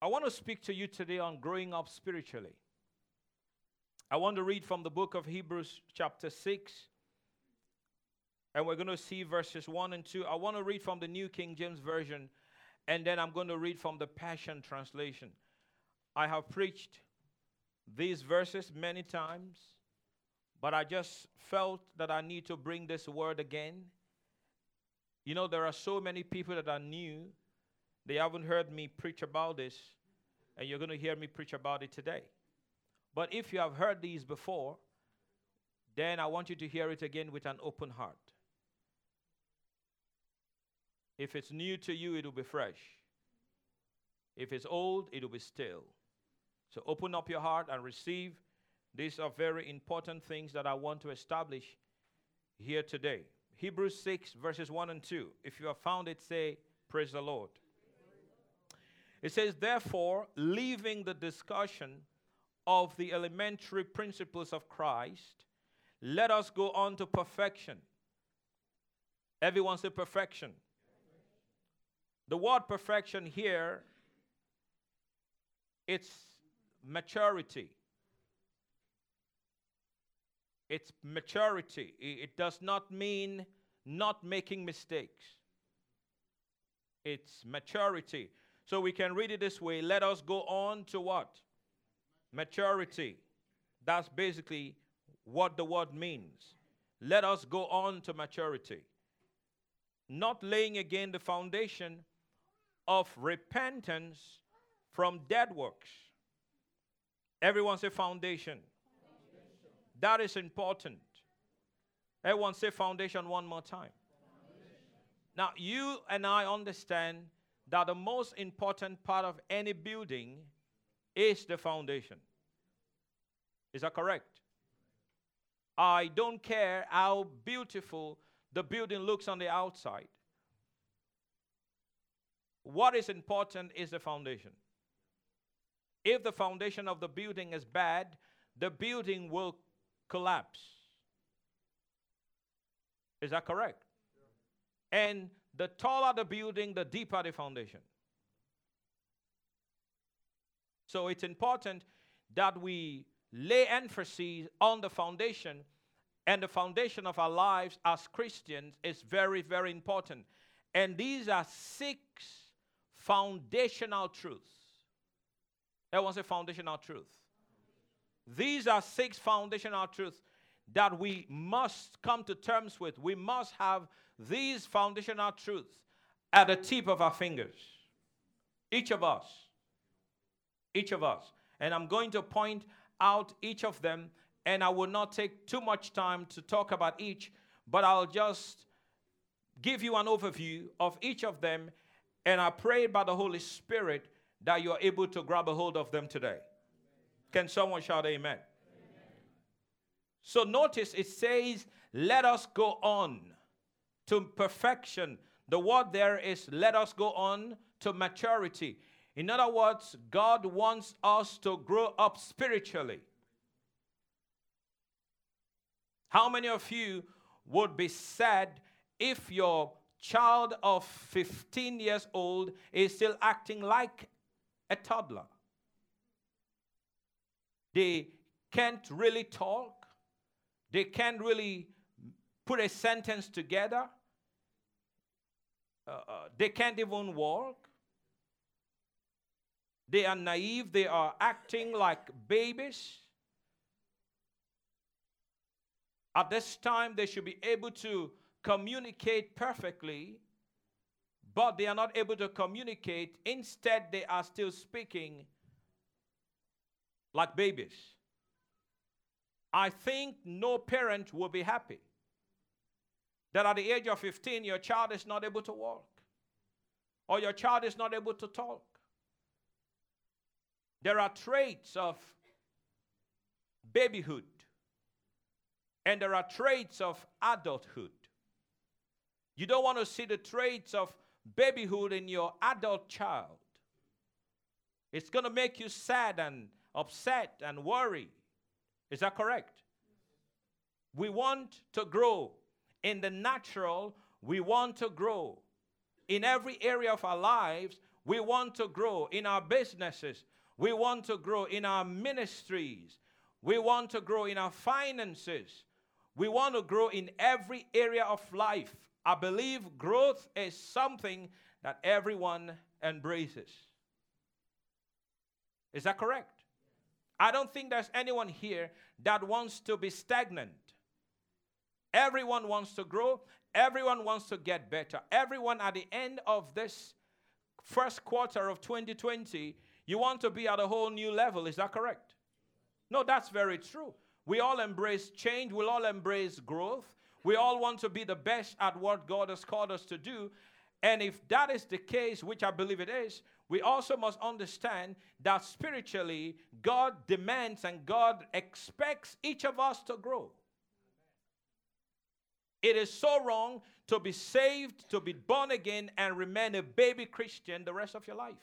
I want to speak to you today on growing up spiritually. I want to read from the book of Hebrews, chapter 6, and we're going to see verses 1 and 2. I want to read from the New King James Version, and then I'm going to read from the Passion Translation. I have preached these verses many times, but I just felt that I need to bring this word again. You know, there are so many people that are new they haven't heard me preach about this, and you're going to hear me preach about it today. But if you have heard these before, then I want you to hear it again with an open heart. If it's new to you, it will be fresh. If it's old, it will be still. So open up your heart and receive. These are very important things that I want to establish here today. Hebrews 6, verses 1 and 2. If you have found it, say, Praise the Lord. It says, therefore, leaving the discussion of the elementary principles of Christ, let us go on to perfection. Everyone say perfection. The word perfection here, it's maturity. It's maturity. It does not mean not making mistakes. It's maturity. So we can read it this way let us go on to what? Maturity. That's basically what the word means. Let us go on to maturity. Not laying again the foundation of repentance from dead works. Everyone say foundation. That is important. Everyone say foundation one more time. Now, you and I understand that the most important part of any building is the foundation. Is that correct? I don't care how beautiful the building looks on the outside. What is important is the foundation. If the foundation of the building is bad, the building will collapse. Is that correct? And the taller the building, the deeper the foundation. So it's important that we lay emphasis on the foundation, and the foundation of our lives as Christians is very, very important. And these are six foundational truths. Everyone say foundational truth. These are six foundational truths that we must come to terms with. We must have these foundational truths at the tip of our fingers. Each of us. Each of us. And I'm going to point out each of them, and I will not take too much time to talk about each, but I'll just give you an overview of each of them, and I pray by the Holy Spirit that you're able to grab a hold of them today. Can someone shout amen? So notice it says, Let us go on to perfection. The word there is let us go on to maturity. In other words, God wants us to grow up spiritually. How many of you would be sad if your child of 15 years old is still acting like a toddler? They can't really talk, they can't really put a sentence together. Uh, uh, they can't even walk. They are naive. They are acting like babies. At this time, they should be able to communicate perfectly, but they are not able to communicate. Instead, they are still speaking like babies. I think no parent will be happy that at the age of 15, your child is not able to walk or your child is not able to talk. There are traits of babyhood and there are traits of adulthood. You don't want to see the traits of babyhood in your adult child. It's going to make you sad and upset and worry. Is that correct? We want to grow in the natural, we want to grow. In every area of our lives, We want to grow in our businesses. We want to grow in our ministries. We want to grow in our finances. We want to grow in every area of life. I believe growth is something that everyone embraces. Is that correct? I don't think there's anyone here that wants to be stagnant. Everyone wants to grow. Everyone wants to get better. Everyone at the end of this first quarter of 2020, you want to be at a whole new level. Is that correct? No, that's very true. We all embrace change. We all embrace growth. We all want to be the best at what God has called us to do. And if that is the case, which I believe it is, we also must understand that spiritually, God demands and God expects each of us to grow. It is so wrong to be saved, to be born again, and remain a baby Christian the rest of your life.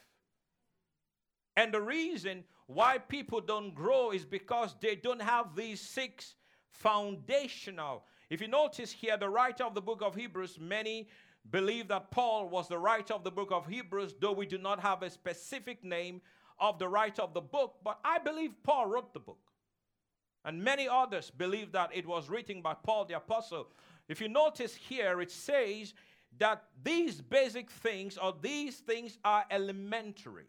And the reason why people don't grow is because they don't have these six foundational. If you notice here, the writer of the book of Hebrews, many believe that Paul was the writer of the book of Hebrews, though we do not have a specific name of the writer of the book, but I believe Paul wrote the book. And many others believe that it was written by Paul the apostle. If you notice here, it says that these basic things or these things are elementary.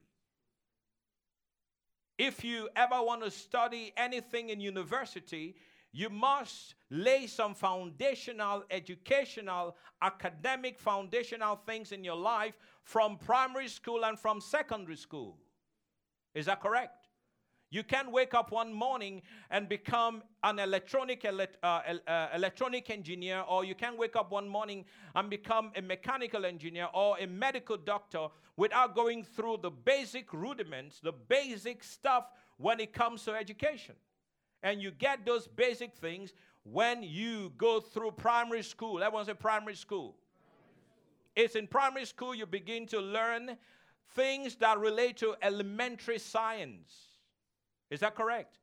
If you ever want to study anything in university, you must lay some foundational, educational, academic, foundational things in your life from primary school and from secondary school. Is that correct? You can't wake up one morning and become an electronic, ele- uh, uh, electronic engineer, or you can't wake up one morning and become a mechanical engineer or a medical doctor without going through the basic rudiments, the basic stuff when it comes to education. And you get those basic things when you go through primary school. Everyone say primary school. It's in primary school you begin to learn things that relate to elementary science is that correct?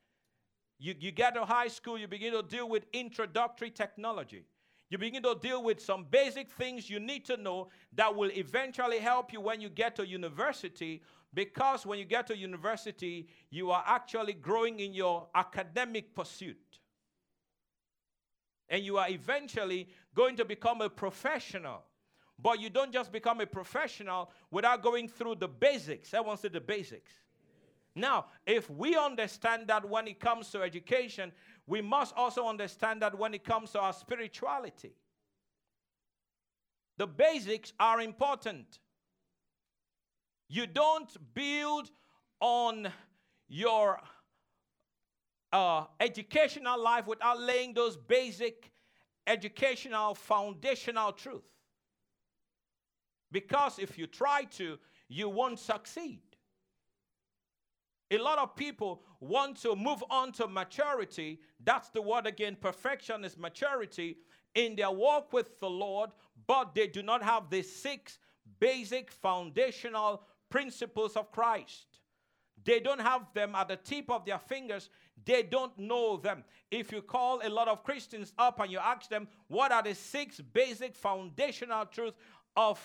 You, you get to high school, you begin to deal with introductory technology. You begin to deal with some basic things you need to know that will eventually help you when you get to university. Because when you get to university, you are actually growing in your academic pursuit. And you are eventually going to become a professional. But you don't just become a professional without going through the basics. Everyone say the basics. Now, if we understand that when it comes to education, we must also understand that when it comes to our spirituality. The basics are important. You don't build on your uh, educational life without laying those basic educational foundational truth. Because if you try to, you won't succeed. A lot of people want to move on to maturity. That's the word again. Perfection is maturity in their walk with the Lord, but they do not have the six basic foundational principles of Christ. They don't have them at the tip of their fingers. They don't know them. If you call a lot of Christians up and you ask them, what are the six basic foundational truths of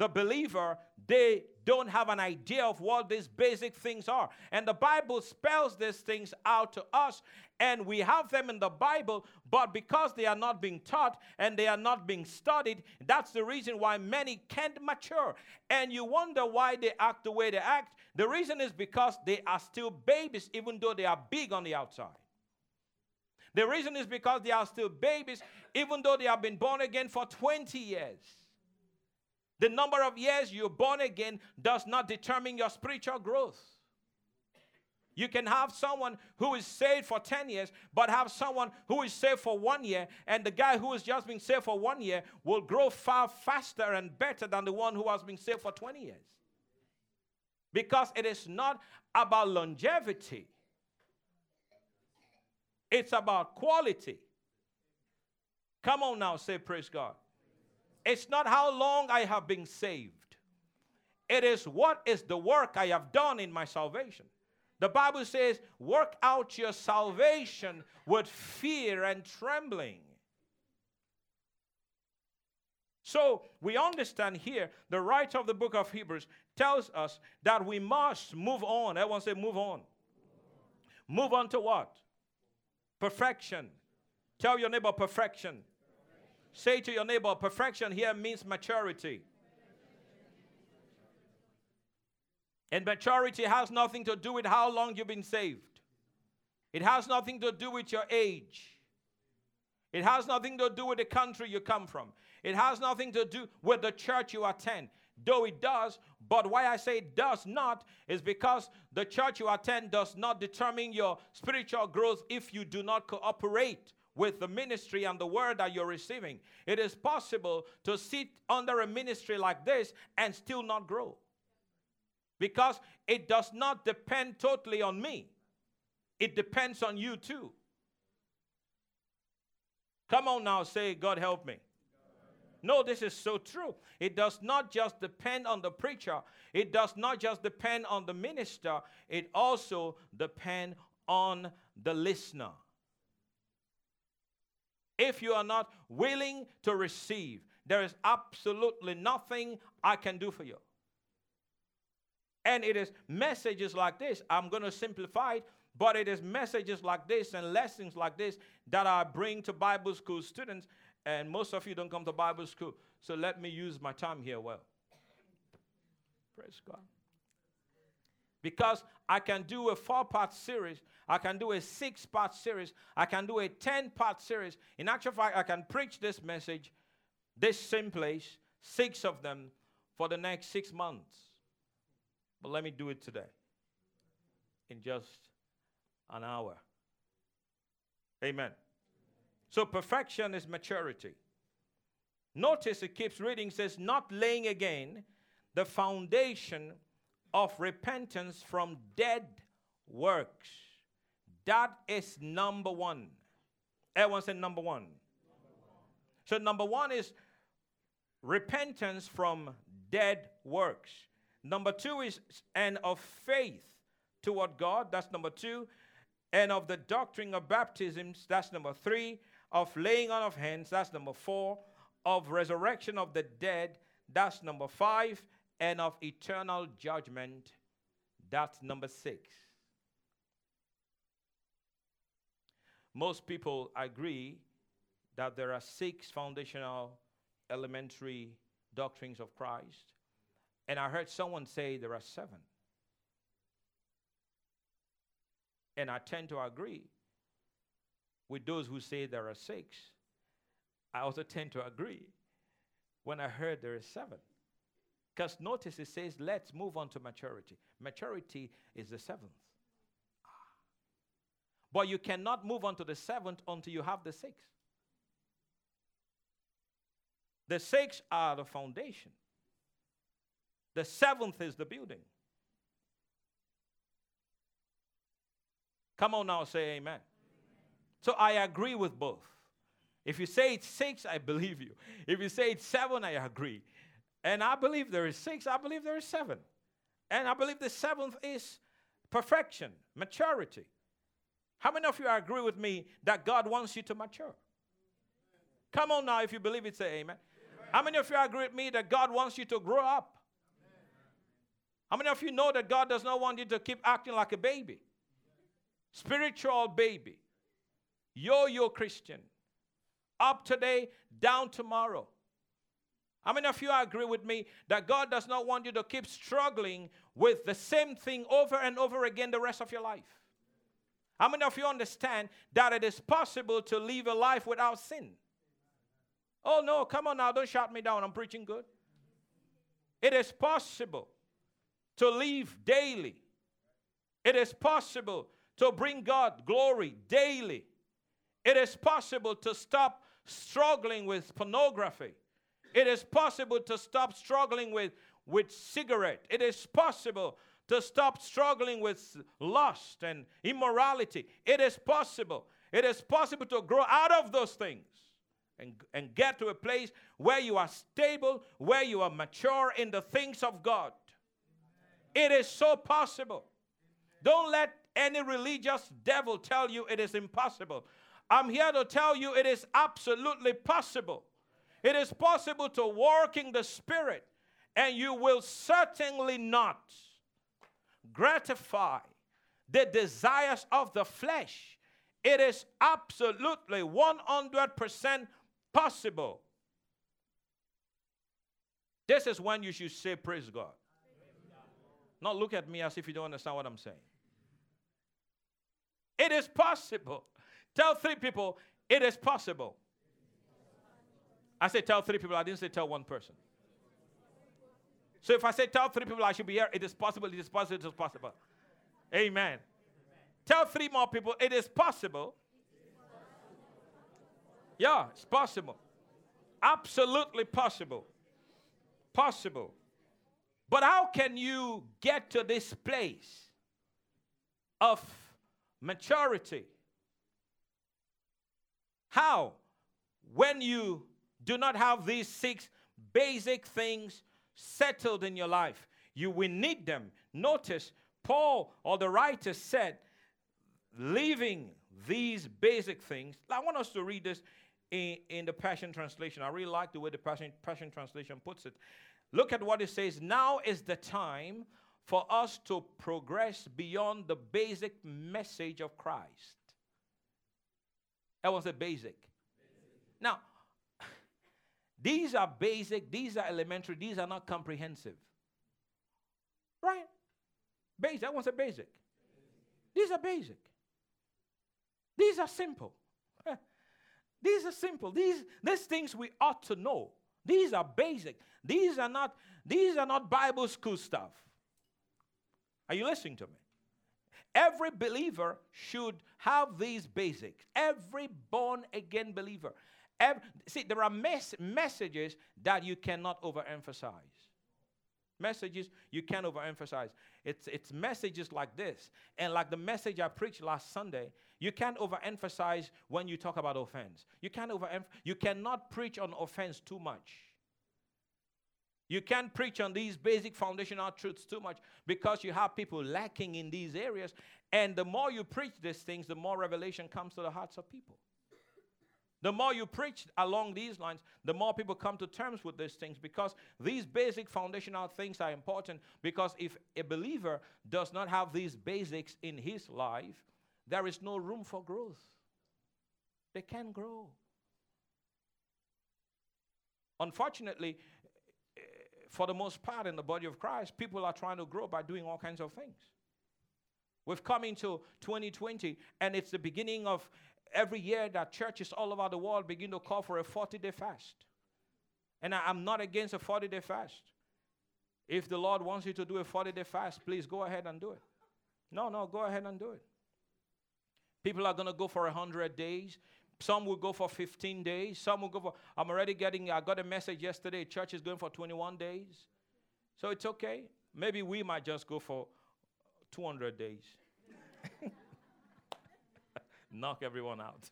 the believer, they don't have an idea of what these basic things are. And the Bible spells these things out to us, and we have them in the Bible, but because they are not being taught and they are not being studied, that's the reason why many can't mature. And you wonder why they act the way they act. The reason is because they are still babies, even though they are big on the outside. The reason is because they are still babies, even though they have been born again for 20 years. The number of years you're born again does not determine your spiritual growth. You can have someone who is saved for 10 years, but have someone who is saved for one year, and the guy who has just been saved for one year will grow far faster and better than the one who has been saved for 20 years. Because it is not about longevity, it's about quality. Come on now, say praise God. It's not how long I have been saved, it is what is the work I have done in my salvation. The Bible says, work out your salvation with fear and trembling. So we understand here, the writer of the book of Hebrews tells us that we must move on. Everyone say, move on. Move on to what? Perfection. Tell your neighbor perfection. Say to your neighbor, perfection here means maturity. And maturity has nothing to do with how long you've been saved, it has nothing to do with your age. It has nothing to do with the country you come from. It has nothing to do with the church you attend. Though it does, but why I say it does not is because the church you attend does not determine your spiritual growth if you do not cooperate with the ministry and the word that you're receiving. It is possible to sit under a ministry like this and still not grow because it does not depend totally on me, it depends on you too. Come on now, say, God help me. No, this is so true. It does not just depend on the preacher, it does not just depend on the minister, it also depends on the listener if you are not willing to receive, there is absolutely nothing I can do for you. And it is messages like this. I'm going to simplify it, but it is messages like this and lessons like this that I bring to Bible school students. And most of you don't come to Bible school. So let me use my time here well. Praise God. Because I can do a four part series I can do a six part series. I can do a 10 part series. In actual fact, I can preach this message, this same place, six of them for the next six months. But let me do it today in just an hour. Amen. So perfection is maturity. Notice it keeps reading, says, not laying again the foundation of repentance from dead works that is number one. Everyone said number one. So, number one is repentance from dead works. Number two is and of faith toward God. That's number two. And of the doctrine of baptisms. That's number three. Of laying on of hands. That's number four. Of resurrection of the dead. That's number five. And of eternal judgment. That's number six. Most people agree that there are six foundational elementary doctrines of Christ. And I heard someone say there are seven. And I tend to agree with those who say there are six. I also tend to agree when I heard there are seven. Because notice it says, let's move on to maturity. Maturity is the seventh. Ah. But you cannot move on to the seventh until you have the six. The six are the foundation, the seventh is the building. Come on now, say amen. amen. So I agree with both. If you say it's six, I believe you. If you say it's seven, I agree. And I believe there is six, I believe there is seven. And I believe the seventh is perfection, maturity. How many of you agree with me that God wants you to mature? Come on now, if you believe it, say amen. amen. How many of you agree with me that God wants you to grow up? Amen. How many of you know that God does not want you to keep acting like a baby? Spiritual baby. Yo yo Christian. Up today, down tomorrow. How many of you agree with me that God does not want you to keep struggling with the same thing over and over again the rest of your life? How many of you understand that it is possible to live a life without sin? Oh, no, come on now, don't shut me down. I'm preaching good. It is possible to live daily, it is possible to bring God glory daily. It is possible to stop struggling with pornography. It is possible to stop struggling with, with cigarette. It is possible to stop struggling with lust and immorality. It is possible. It is possible to grow out of those things and, and get to a place where you are stable, where you are mature in the things of God. It is so possible. Don't let any religious devil tell you it is impossible. I'm here to tell you it is absolutely possible. It is possible to walk in the Spirit, and you will certainly not gratify the desires of the flesh. It is absolutely 100% possible. This is when you should say, Praise God. Not look at me as if you don't understand what I'm saying. It is possible. Tell three people, it is possible. I say tell three people, I didn't say tell one person. So if I say tell three people I should be here, it is possible, it is possible, it is possible. Amen. Tell three more people, it is possible. Yeah, it's possible. Absolutely possible. Possible. But how can you get to this place of maturity? How? When you do not have these six basic things settled in your life, you will need them. Notice, Paul or the writer said, leaving these basic things. I want us to read this in, in the Passion Translation. I really like the way the Passion, Passion Translation puts it. Look at what it says. Now is the time for us to progress beyond the basic message of Christ. That was a basic. basic. Now, these are basic, these are elementary, these are not comprehensive. Right? Basic. That was a basic. These are basic. These are simple. these are simple. These, these things we ought to know. These are basic. These are not these are not Bible school stuff. Are you listening to me? Every believer should have these basics. Every born again believer. Every, see, there are mes- messages that you cannot overemphasize. Messages you can't overemphasize. It's, it's messages like this. And like the message I preached last Sunday, you can't overemphasize when you talk about offense. You, can't overemph- you cannot preach on offense too much. You can't preach on these basic foundational truths too much because you have people lacking in these areas. And the more you preach these things, the more revelation comes to the hearts of people. The more you preach along these lines, the more people come to terms with these things because these basic foundational things are important. Because if a believer does not have these basics in his life, there is no room for growth. They can't grow. Unfortunately, for the most part, in the body of Christ, people are trying to grow by doing all kinds of things. We've come into 2020, and it's the beginning of every year that churches all over the world begin to call for a 40 day fast. And I, am not against a 40 day fast. If the Lord wants you to do a 40 day fast, please go ahead and do it. No, no, go ahead and do it. People are going to go for 100 days. Some will go for 15 days. Some will go for, I'm already getting, I got a message yesterday, church is going for 21 days. So it's okay. Maybe we might just go for 200 days. Knock everyone out.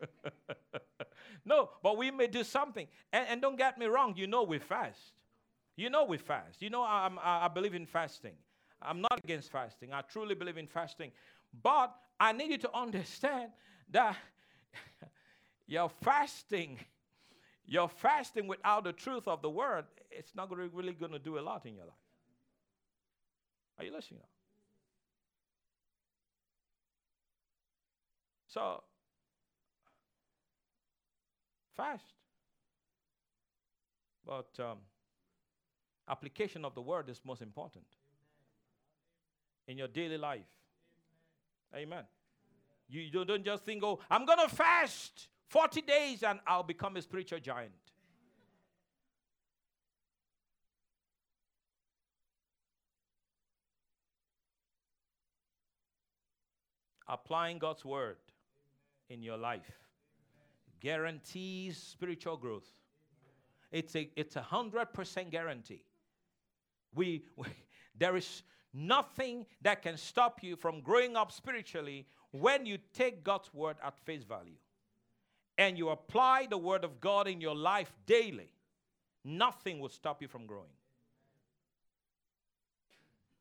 no, but we may do something. And, and, don't get me wrong, you know we fast. You know we fast. You know I, I believe in fasting. I'm not against fasting. I truly believe in fasting. But I need you to understand that you're fasting. You're fasting without the truth of the word. It's not really going to do a lot in your life. Are you listening? So, fast. But um, application of the word is most important in your daily life. Amen. You don't, don't just think, oh, I'm going to fast 40 days and I'll become a spiritual giant. Applying God's word in your life guarantees spiritual growth. It's a it's a hundred percent guarantee. We, we there is nothing that can stop you from growing up spiritually when you take God's word at face value and you apply the word of God in your life daily, nothing will stop you from growing.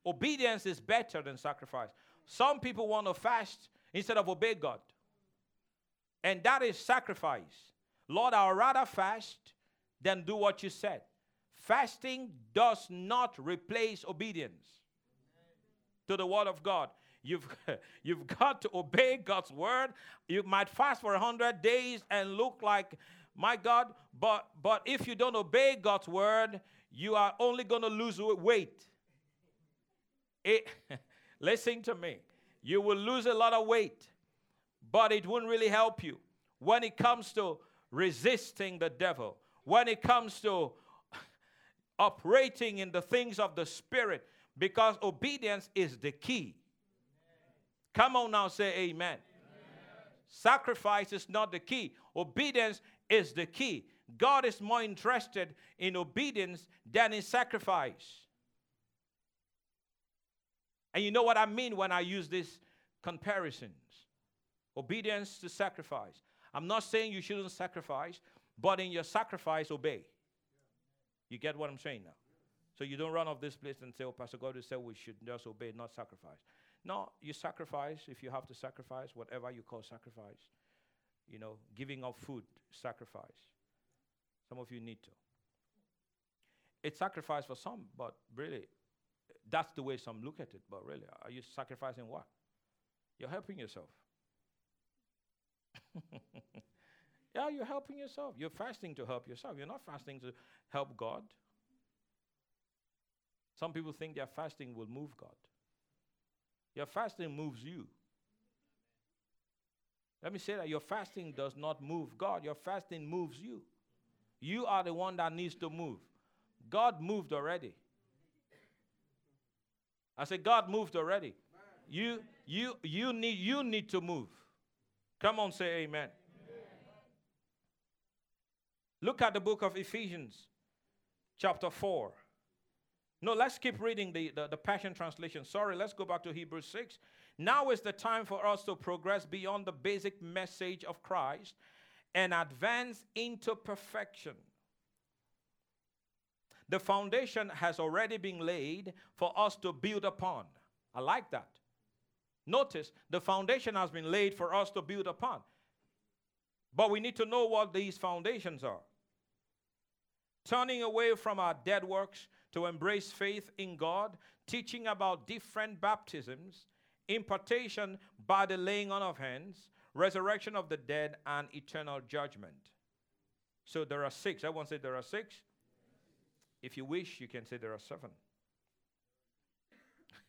Obedience is better than sacrifice. Some people want to fast instead of obey God. And that is sacrifice. Lord, I'll rather fast than do what you said. Fasting does not replace obedience to the word of God. You've, you've got to obey God's word. You might fast for 100 days and look like, my God, but, but if you don't obey God's word, you are only going to lose weight. It, listen to me. You will lose a lot of weight, but it won't really help you when it comes to resisting the devil, when it comes to operating in the things of the Spirit, because obedience is the key. Come on now, say amen. amen. Sacrifice is not the key, obedience is the key. God is more interested in obedience than in sacrifice. And you know what I mean when I use this comparisons obedience to sacrifice. I'm not saying you shouldn't sacrifice, but in your sacrifice, obey. You get what I'm saying now? So you don't run off this place and say, oh, Pastor God said we should just obey, not sacrifice. No, you sacrifice if you have to sacrifice, whatever you call sacrifice. You know, giving up food, sacrifice. Some of you need to. It's sacrifice for some, but really, that's the way some look at it. But really, are you sacrificing what? You're helping yourself. yeah, you're helping yourself. You're fasting to help yourself. You're not fasting to help God. Some people think their fasting will move God. Your fasting moves you. Let me say that your fasting does not move God, your fasting moves you. You are the one that needs to move. God moved already. I said, God moved already. You, you, you need, you need to move. Come on, say amen. amen. Look at the book of Ephesians, chapter 4. No, let's keep reading the, the, the, Passion Translation. Sorry, let's go back to Hebrews 6. Now is the time for us to progress beyond the basic message of Christ and advance into perfection. The foundation has already been laid for us to build upon. I like that. Notice the foundation has been laid for us to build upon. But we need to know what these foundations are. Turning away from our dead works to embrace faith in God, teaching about different baptisms, impartation by the laying on of hands, resurrection of the dead, and eternal judgment. So there are six. Everyone say there are six. If you wish, you can say there are seven.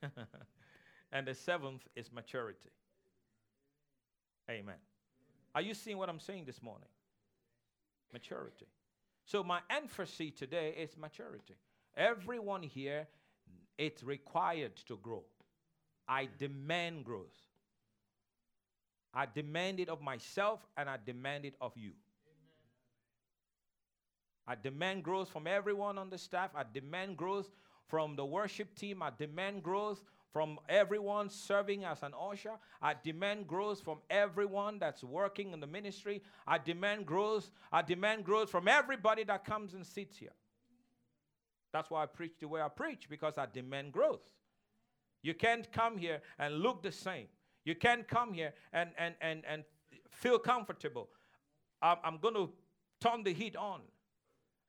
and the seventh is maturity. Amen. Are you seeing what I'm saying this morning? Maturity. So, my emphasis today is maturity. Everyone here, it's required to grow. I demand growth. I demand it of myself and I demand it of you. I demand growth from everyone on the staff. I demand growth from the worship team. I demand growth from everyone serving as an usher. I demand growth from everyone that's working in the ministry. I demand growth. I demand growth from everybody that comes and sits here. That's why I preach the way I preach because I demand growth. You can't come here and look the same. You can't come here and, and, and, and feel comfortable. I'm, I'm going to turn the heat on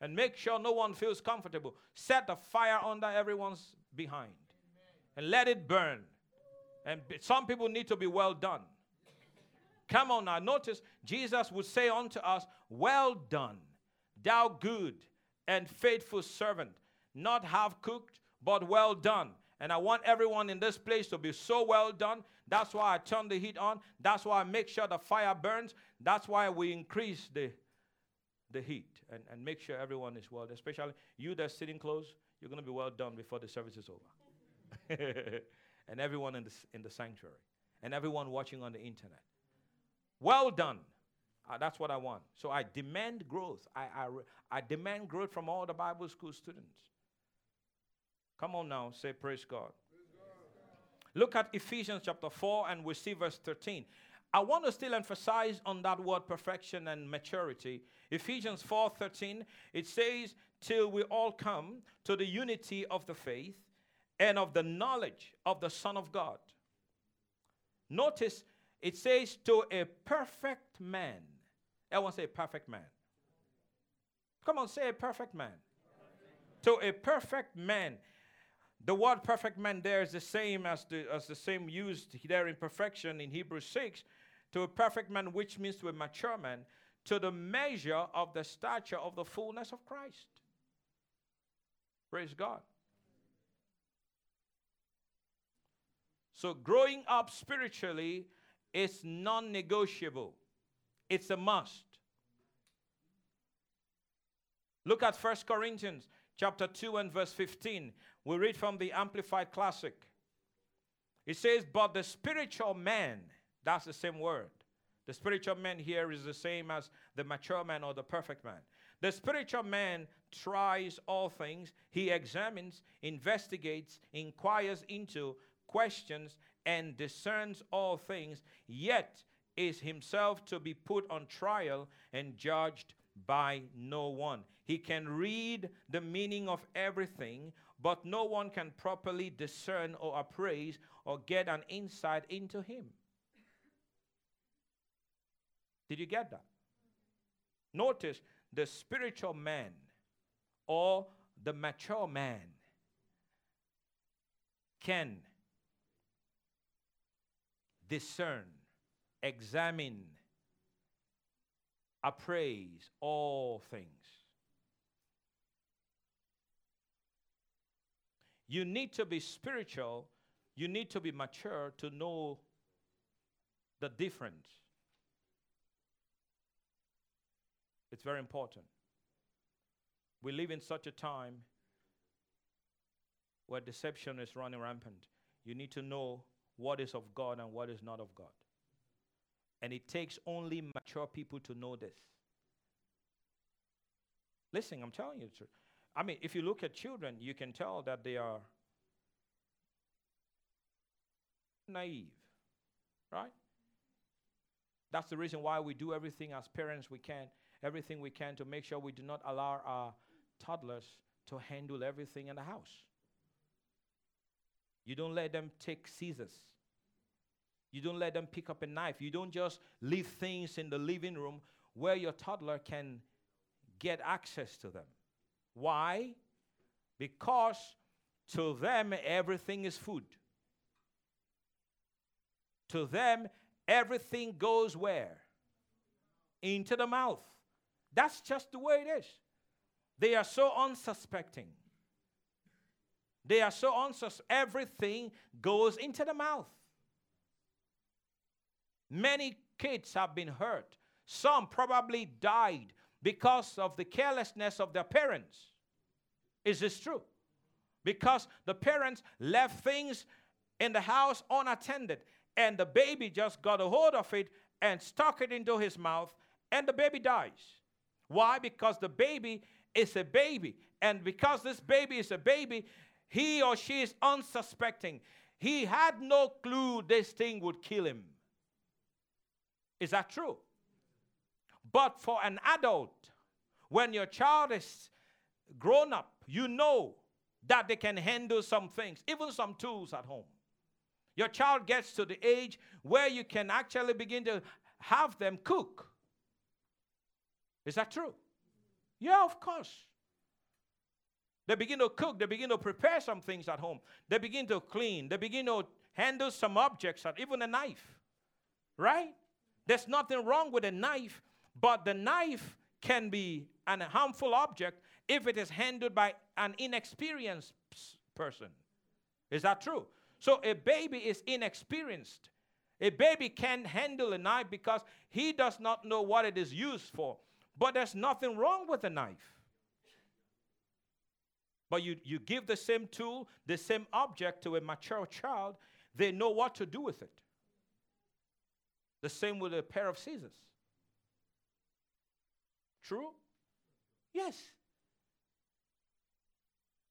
and make sure no one feels comfortable. Set the fire under everyone's behind and let it burn. And some people need to be well done. Come on now. Notice Jesus would say unto us, Well done, thou good and faithful servant, not half cooked, but well done. And I want everyone in this place to be so well done. That's why I turn the heat on. That's why I make sure the fire burns. That's why we increase the, the heat and, and make sure everyone is well, especially you that's sitting close, you're going to be well done before the service is over. and everyone in the, in the sanctuary, and everyone watching on the internet. Well done. Uh, that's what I want. So I demand growth. I, I, I demand growth from all the Bible school students. Come on now, say praise God. Look at Ephesians chapter 4 and we see verse 13. I want to still emphasize on that word perfection and maturity. Ephesians 4:13, it says, "Till we all come to the unity of the faith and of the knowledge of the Son of God." Notice it says to a perfect man. Everyone say perfect man. Come on, say a perfect man. To a perfect man. The word perfect man there is the same as the, as the same used there in perfection in Hebrews 6. To a perfect man, which means to a mature man, to the measure of the stature of the fullness of Christ. Praise God. So, growing up spiritually is non negotiable, it's a must. Look at 1 Corinthians chapter 2 and verse 15. We read from the Amplified Classic. It says, But the spiritual man, that's the same word. The spiritual man here is the same as the mature man or the perfect man. The spiritual man tries all things, he examines, investigates, inquires into, questions, and discerns all things, yet is himself to be put on trial and judged by no one. He can read the meaning of everything, but no one can properly discern or appraise or get an insight into him. Did you get that? Notice the spiritual man or the mature man can discern, examine, appraise all things. You need to be spiritual, you need to be mature to know the difference. It's very important. We live in such a time where deception is running rampant. You need to know what is of God and what is not of God. And it takes only mature people to know this. Listen, I'm telling you the truth. I mean, if you look at children, you can tell that they are naive, right? That's the reason why we do everything as parents we can, everything we can to make sure we do not allow our toddlers to handle everything in the house. You don't let them take scissors. You don't let them pick up a knife. You don't just leave things in the living room where your toddler can get access to them. Why? Because to them, everything is food. To them, everything goes where? Into the mouth. That's just the way it is. They are so unsuspecting. They are so unsuspecting. Everything goes into the mouth. Many kids have been hurt. Some probably died because of the carelessness of their parents. Is this true? Because the parents left things in the house unattended, and the baby just got a hold of it and stuck it into his mouth, and the baby dies. Why? Because the baby is a baby, and because this baby is a baby, he or she is unsuspecting. He had no clue this thing would kill him. Is that true? But for an adult, when your child is grown up, you know that they can handle some things, even some tools at home. Your child gets to the age where you can actually begin to have them cook. Is that true? Yeah, of course. They begin to cook, they begin to prepare some things at home, they begin to clean, they begin to handle some objects, even a knife. Right? There's nothing wrong with a knife, but the knife can be an harmful object if it is handled by an inexperienced person. Is that true? So a baby is inexperienced. A baby can't handle a knife because he does not know what it is used for. But there's nothing wrong with a knife. But you, you give the same tool, the same object to a mature child, they know what to do with it. The same with a pair of scissors. True? Yes.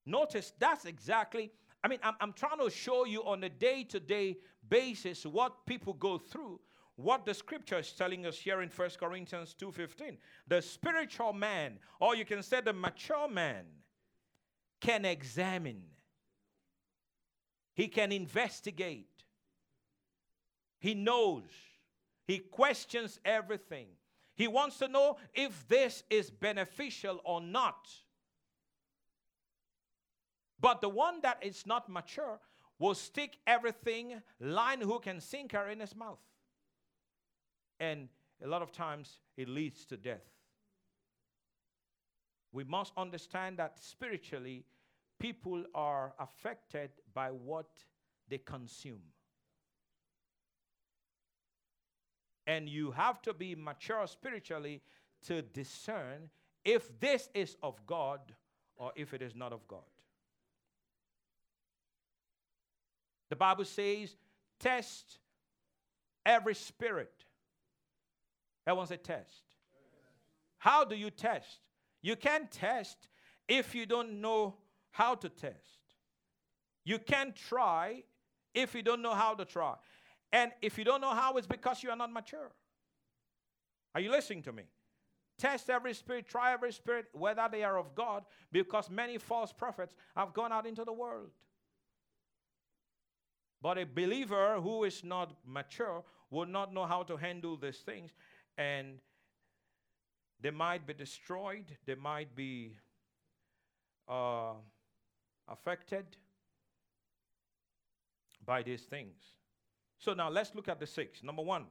Notice that's exactly, I mean, I'm, I'm trying to show you on a day to day basis what people go through what the scripture is telling us here in 1 Corinthians 2:15. The spiritual man, or you can say the mature man, can examine. He can investigate. He knows. He questions everything. He wants to know if this is beneficial or not. But the one that is not mature will stick everything line, hook, and sinker in his mouth. And a lot of times it leads to death. We must understand that spiritually, people are affected by what they consume. And you have to be mature spiritually to discern if this is of God or if it is not of God. The Bible says, test every spirit. Everyone say test. How do you test? You can't test if you don't know how to test. You can't try if you don't know how to try. And if you don't know how, it's because you are not mature. Are you listening to me? Test every spirit, try every spirit, whether they are of God, because many false prophets have gone out into the world. But a believer who is not mature will not know how to handle these things, and they might be destroyed, they might be uh, affected by these things. So now let's look at the six. Number one,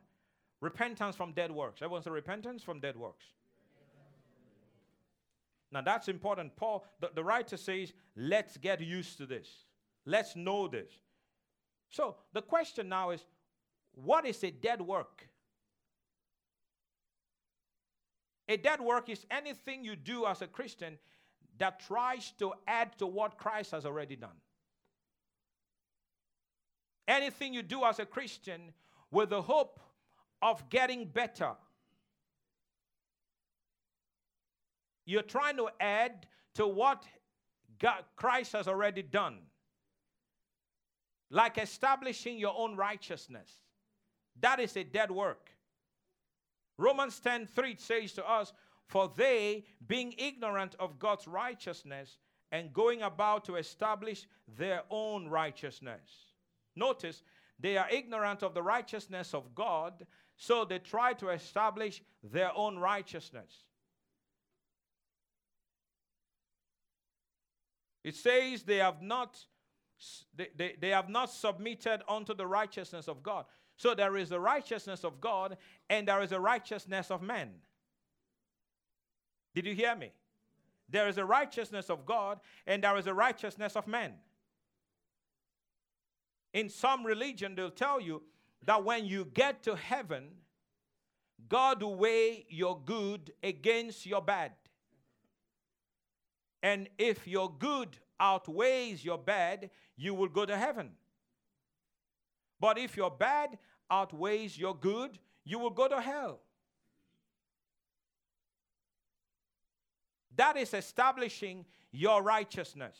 repentance from dead works. Everyone say repentance from dead works. Now that's important. Paul, the, the writer says, let's get used to this. Let's know this. So the question now is what is a dead work? A dead work is anything you do as a Christian that tries to add to what Christ has already done. Anything you do as a Christian with the hope of getting better. You're trying to add to what God, Christ has already done like establishing your own righteousness. That is a dead work. Romans 10 3 says to us, For they, being ignorant of God's righteousness and going about to establish their own righteousness. Notice, they are ignorant of the righteousness of God, so they try to establish their own righteousness. It says they have not they, they, they have not submitted unto the righteousness of God. So there is a righteousness of God and there is a righteousness of men. Did you hear me? There is a righteousness of God and there is a righteousness of men. In some religion, they'll tell you that when you get to heaven, God will weigh your good against your bad. And if your good outweighs your bad, you will go to heaven. But if your bad outweighs your good, you will go to hell. That is establishing your righteousness.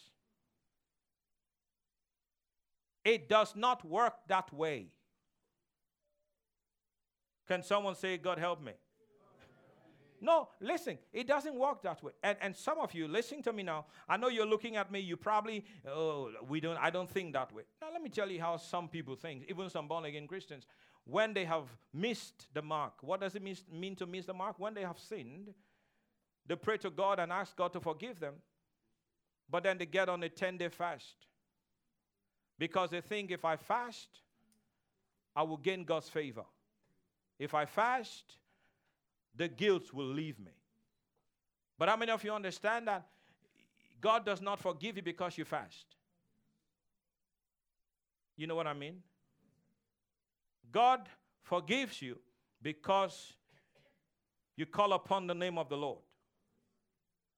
It does not work that way. Can someone say, God help me? No, listen, it doesn't work that way. And, and some of you listen to me now, I know you're looking at me, you probably, oh, we don't, I don't think that way. Now, let me tell you how some people think, even some born again Christians, when they have missed the mark. What does it mean, mean to miss the mark? When they have sinned, they pray to God and ask God to forgive them, but then they get on a 10 day fast because they think if I fast, I will gain God's favor. If I fast, the guilt will leave me. But how many of you understand that God does not forgive you because you fast? You know what I mean? God forgives you because you call upon the name of the Lord.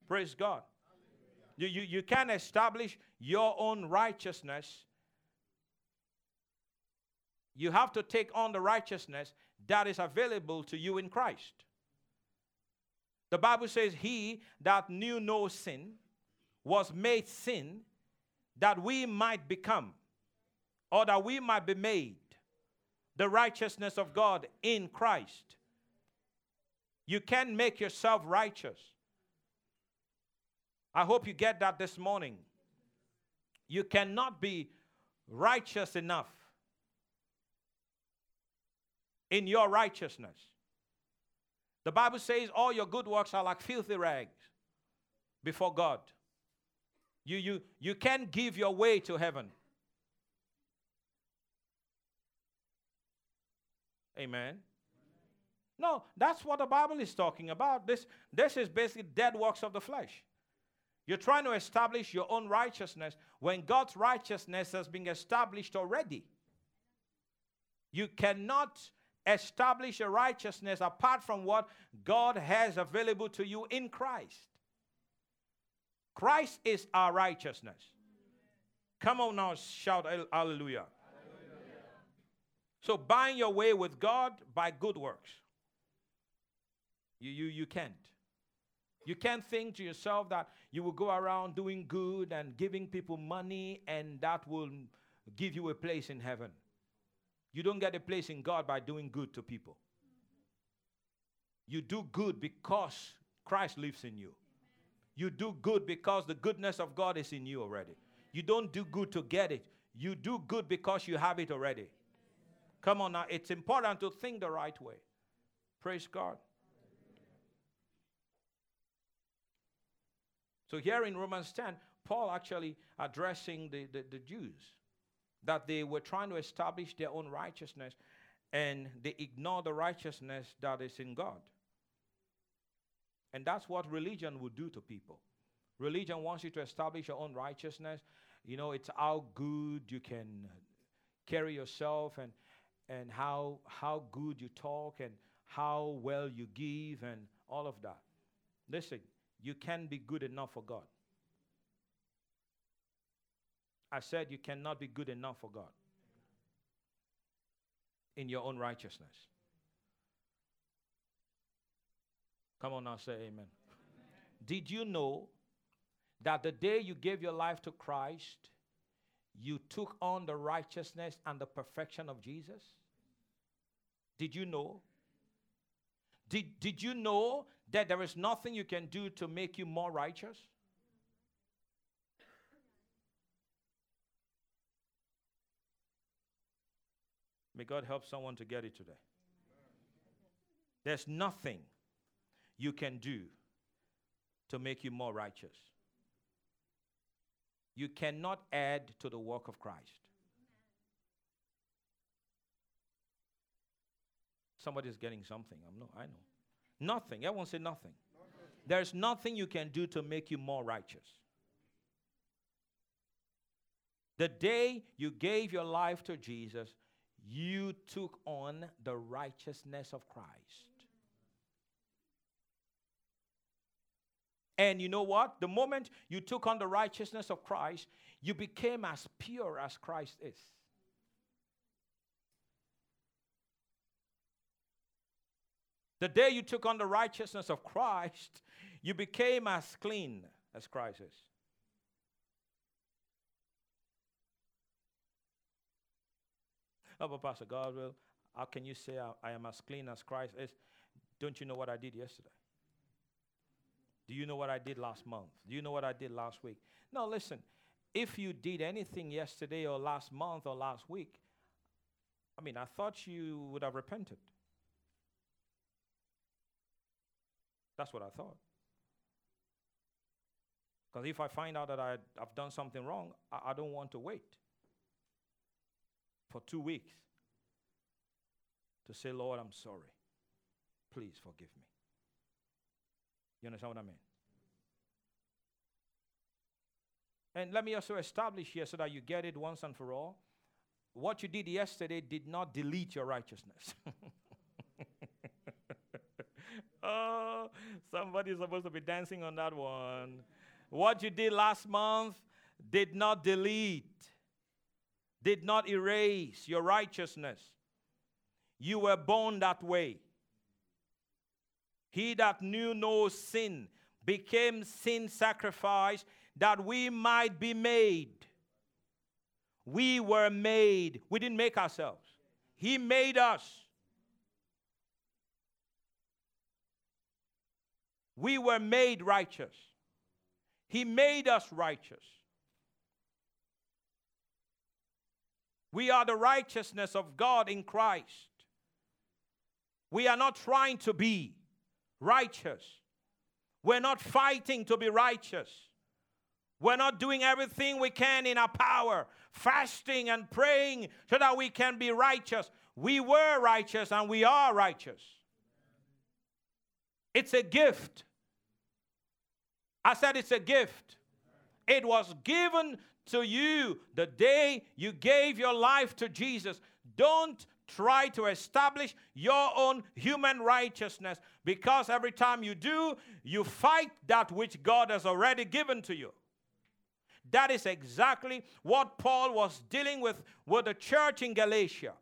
Praise God. You, you, you can establish your own righteousness. You have to take on the righteousness that is available to you in Christ. The Bible says, He that knew no sin was made sin that we might become, or that we might be made the righteousness of God in Christ. You can't make yourself righteous. I hope you get that this morning. You cannot be righteous enough in your righteousness. The Bible says all your good works are like filthy rags before God. You, you, you can't give your way to heaven. Amen. No, that's what the Bible is talking about. This, this is basically dead works of the flesh. You're trying to establish your own righteousness when God's righteousness has been established already. You cannot establish a righteousness apart from what God has available to you in Christ. Christ is our righteousness. Come on now, shout hallelujah. So, buying your way with God by good works. You, you, you can't. You can't think to yourself that you will go around doing good and giving people money and that will give you a place in heaven. You don't get a place in God by doing good to people. You do good because Christ lives in you. You do good because the goodness of God is in you already. You don't do good to get it. You do good because you have it already. Come on now, it's important to think the right way. Praise God. So here in Romans 10, Paul actually addressing the, the, the, Jews that they were trying to establish their own righteousness and they ignore the righteousness that is in God. And that's what religion will do to people. Religion wants you to establish your own righteousness. You know, it's how good you can carry yourself and and how how good you talk and how well you give and all of that. Listen, you can be good enough for God. I said you cannot be good enough for God in your own righteousness. Come on now, say amen. amen. Did you know that the day you gave your life to Christ, you took on the righteousness and the perfection of Jesus? Did you know? Did, did you know that there is nothing you can do to make you more righteous? May God help someone to get it today. There's nothing you can do to make you more righteous. You cannot add to the work of Christ. Somebody's getting something. I'm not, I know. Nothing. Everyone say nothing. nothing. There's nothing you can do to make you more righteous. The day you gave your life to Jesus, you took on the righteousness of Christ. And you know what? The moment you took on the righteousness of Christ, you became as pure as Christ is. The day you took on the righteousness of Christ, you became as clean as Christ is. Oh, but Pastor Godwill, how can you say I, I am as clean as Christ is? Don't you know what I did yesterday? Do you know what I did last month? Do you know what I did last week? No, listen. If you did anything yesterday or last month or last week, I mean, I thought you would have repented. That's what I thought. Because if I find out that I, have done something wrong, I, I don't want to wait for two weeks to say, Lord, I'm sorry. Please forgive me. You understand what I mean? And let me also establish here so that you get it once and for all. What you did yesterday did not delete your righteousness. oh, somebody's supposed to be dancing on that one. What you did last month did not delete, did not erase your righteousness. You were born that way. He that knew no sin became sin sacrifice that we might be made. We were made. We didn't make ourselves. He made us. We were made righteous. He made us righteous. We are the righteousness of God in Christ. We are not trying to be. righteous. We're not fighting to be righteous. We're not doing everything we can in our power, fasting and praying so that we can be righteous. We were righteous and we are righteous. It's a gift. I said it's a gift. It was given to you the day you gave your life to Jesus. Don't try to establish your own human righteousness because every time you do, you fight that which God has already given to you. That is exactly what Paul was dealing with with the church in Galatia.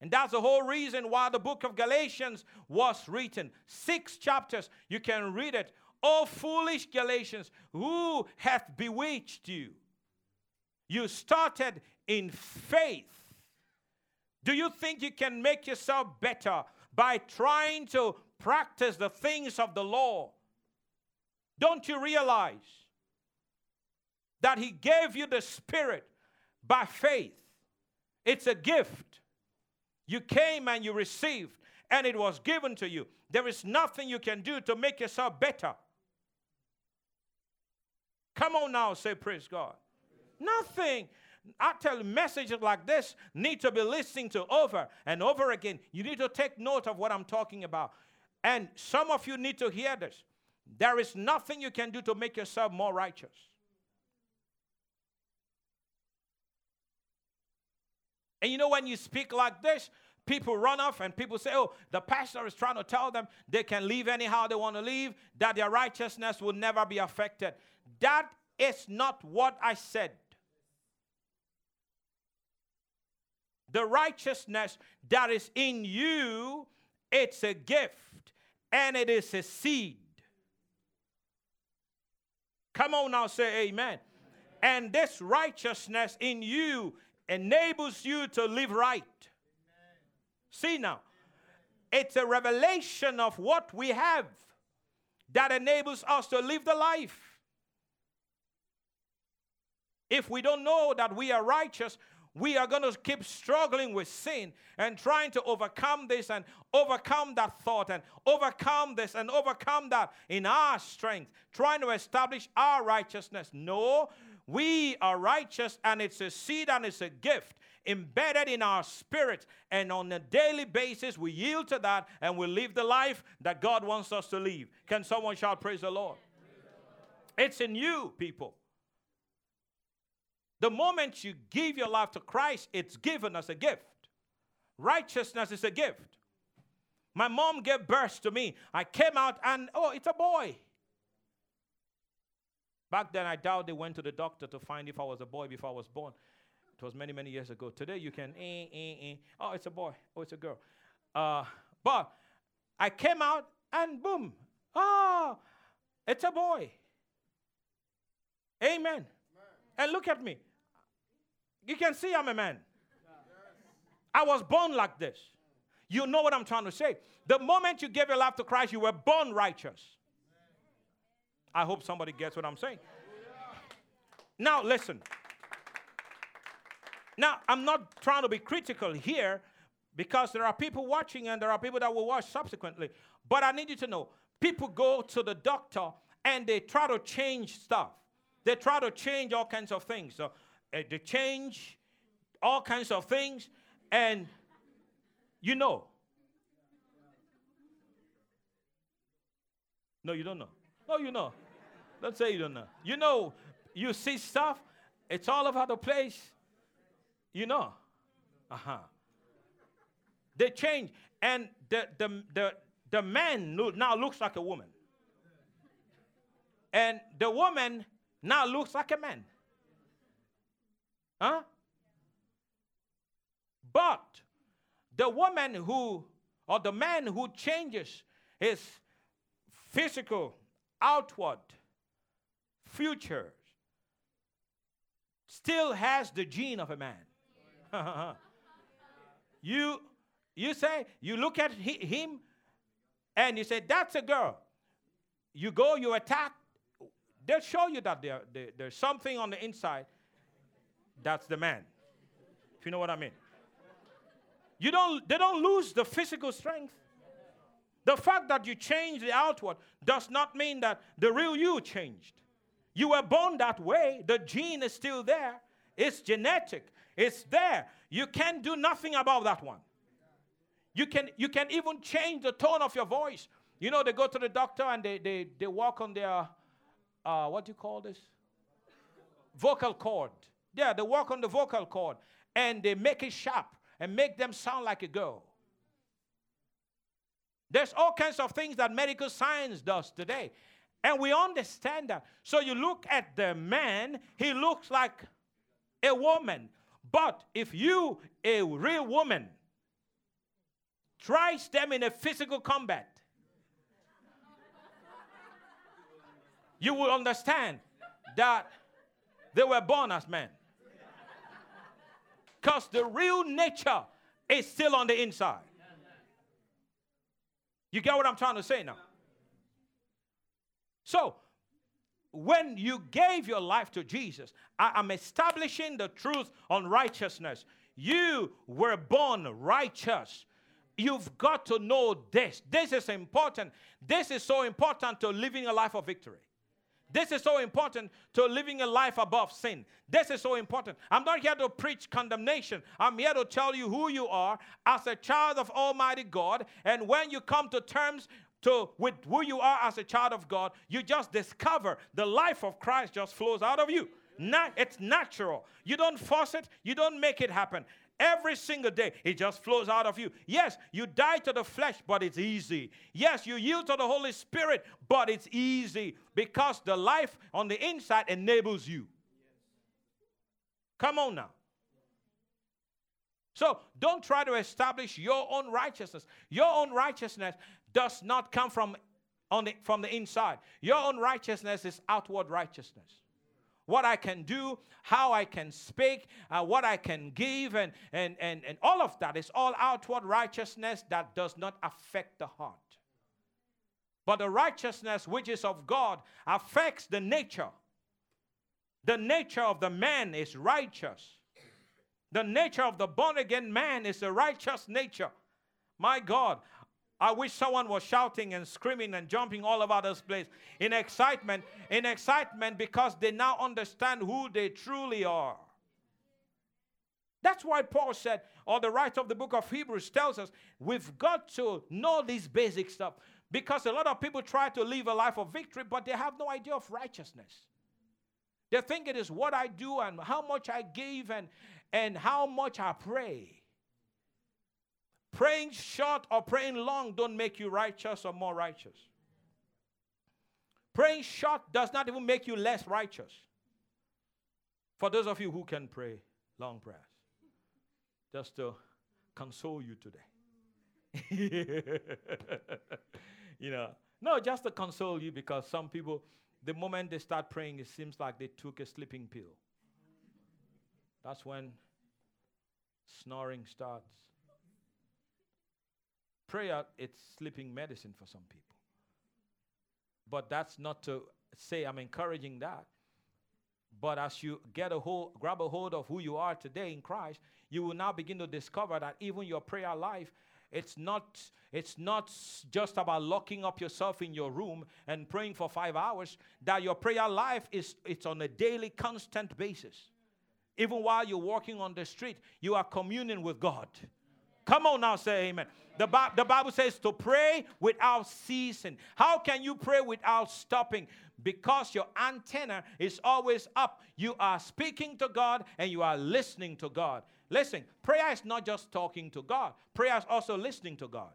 And that's the whole reason why the book of Galatians was written. Six chapters. You can read it. Oh, foolish Galatians, who hath bewitched you? You started in faith. Do you think you can make yourself better by trying to practice the things of the law? Don't you realize that He gave you the Spirit by faith? It's a gift. You came and you received, and it was given to you. There is nothing you can do to make yourself better. Come on now, say praise God. Nothing. I tell you, messages like this need to be listened to over and over again. You need to take note of what I'm talking about. And some of you need to hear this. There is nothing you can do to make yourself more righteous. And you know, when you speak like this, people run off and people say, oh, the pastor is trying to tell them they can leave anyhow they want to leave, that their righteousness will never be affected. That is not what I said. The righteousness that is in you, it's a gift and it is a seed. Come on now, say amen. amen. And this righteousness in you enables you to live right. Amen. See now, it's a revelation of what we have that enables us to live the life. If we don't know that we are righteous, we are going to keep struggling with sin and trying to overcome this and overcome that thought and overcome this and overcome that in our strength, trying to establish our righteousness. No, we are righteous and it's a seed and it's a gift embedded in our spirit. And on a daily basis, we yield to that and we live the life that God wants us to live. Can someone shout, Praise the Lord? It's in you, people. The moment you give your life to Christ, it's given as a gift. Righteousness is a gift. My mom gave birth to me. I came out and, oh, it's a boy. Back then, I doubt they went to the doctor to find if I was a boy before I was born. It was many, many years ago. Today, you can, eh, eh, eh. oh, it's a boy. Oh, it's a girl. Uh, but I came out and boom, oh, it's a boy. Amen. Amen. And look at me. You can see I'm a man. I was born like this. You know what I'm trying to say. The moment you gave your life to Christ, you were born righteous. I hope somebody gets what I'm saying. Now, listen. Now, I'm not trying to be critical here because there are people watching and there are people that will watch subsequently. But I need you to know people go to the doctor and they try to change stuff. They try to change all kinds of things. So uh, they change all kinds of things, and you know. No, you don't know. No, you know. Don't say you don't know. You know, you see stuff, it's all over the place. You know. Uh huh. They change, and the, the, the, the man now looks like a woman. And the woman now looks like a man. Huh? But the woman who, or the man who changes his physical, outward future still has the gene of a man. you, you say, you look at him and you say, that's a girl. You go, you attack. They'll show you that there, there, there's something on the inside that's the man. If you know what I mean. You don't, they don't lose the physical strength. The fact that you change the outward does not mean that the real you changed. You were born that way, the gene is still there, it's genetic, it's there. You can't do nothing about that one. You can, you can even change the tone of your voice. You know, they go to the doctor and they, they, they walk on their, uh, what do you call this? Vocal cord. Yeah, they work on the vocal cord and they make it sharp and make them sound like a girl. There's all kinds of things that medical science does today. And we understand that. So you look at the man, he looks like a woman. But if you, a real woman, tries them in a physical combat, you will understand that they were born as men. Because the real nature is still on the inside. You get what I'm trying to say now? So, when you gave your life to Jesus, I am establishing the truth on righteousness. You were born righteous. You've got to know this. This is important. This is so important to living a life of victory. This is so important to living a life above sin. This is so important. I'm not here to preach condemnation. I'm here to tell you who you are as a child of Almighty God. And when you come to terms to with who you are as a child of God, you just discover the life of Christ just flows out of you. Na- it's natural. You don't force it, you don't make it happen. Every single day, it just flows out of you. Yes, you die to the flesh, but it's easy. Yes, you yield to the Holy Spirit, but it's easy because the life on the inside enables you. Come on now. So don't try to establish your own righteousness. Your own righteousness does not come from, on the, from the inside. Your own righteousness is outward righteousness what I can do, how I can speak, uh, what I can give, and, and, and, and all of that is all outward righteousness that does not affect the heart. But the righteousness which is of God affects the nature. The nature of the man is righteous. The nature of the born again man is a righteous nature. My God, I wish someone was shouting and screaming and jumping all over this place in excitement, in excitement because they now understand who they truly are. That's why Paul said, or the writer of the book of Hebrews tells us, we've got to know this basic stuff because a lot of people try to live a life of victory, but they have no idea of righteousness. They think it is what I do and how much I give and, and how much I pray. Praying short or praying long don't make you righteous or more righteous. Praying short does not even make you less righteous. For those of you who can pray long prayers, just to console you today. you know, no, just to console you because some people, the moment they start praying, it seems like they took a sleeping pill. That's when snoring starts. Prayer, it's sleeping medicine for some people. But that's not to say I'm encouraging that. But as you get a hold, grab a hold of who you are today in Christ, you will now begin to discover that even your prayer life, it's not, it's not just about locking up yourself in your room and praying for five hours. That your prayer life is it's on a daily, constant basis. Even while you're walking on the street, you are communing with God. Come on now, say amen. The, Bi- the Bible says to pray without ceasing. How can you pray without stopping? Because your antenna is always up. You are speaking to God and you are listening to God. Listen, prayer is not just talking to God, prayer is also listening to God.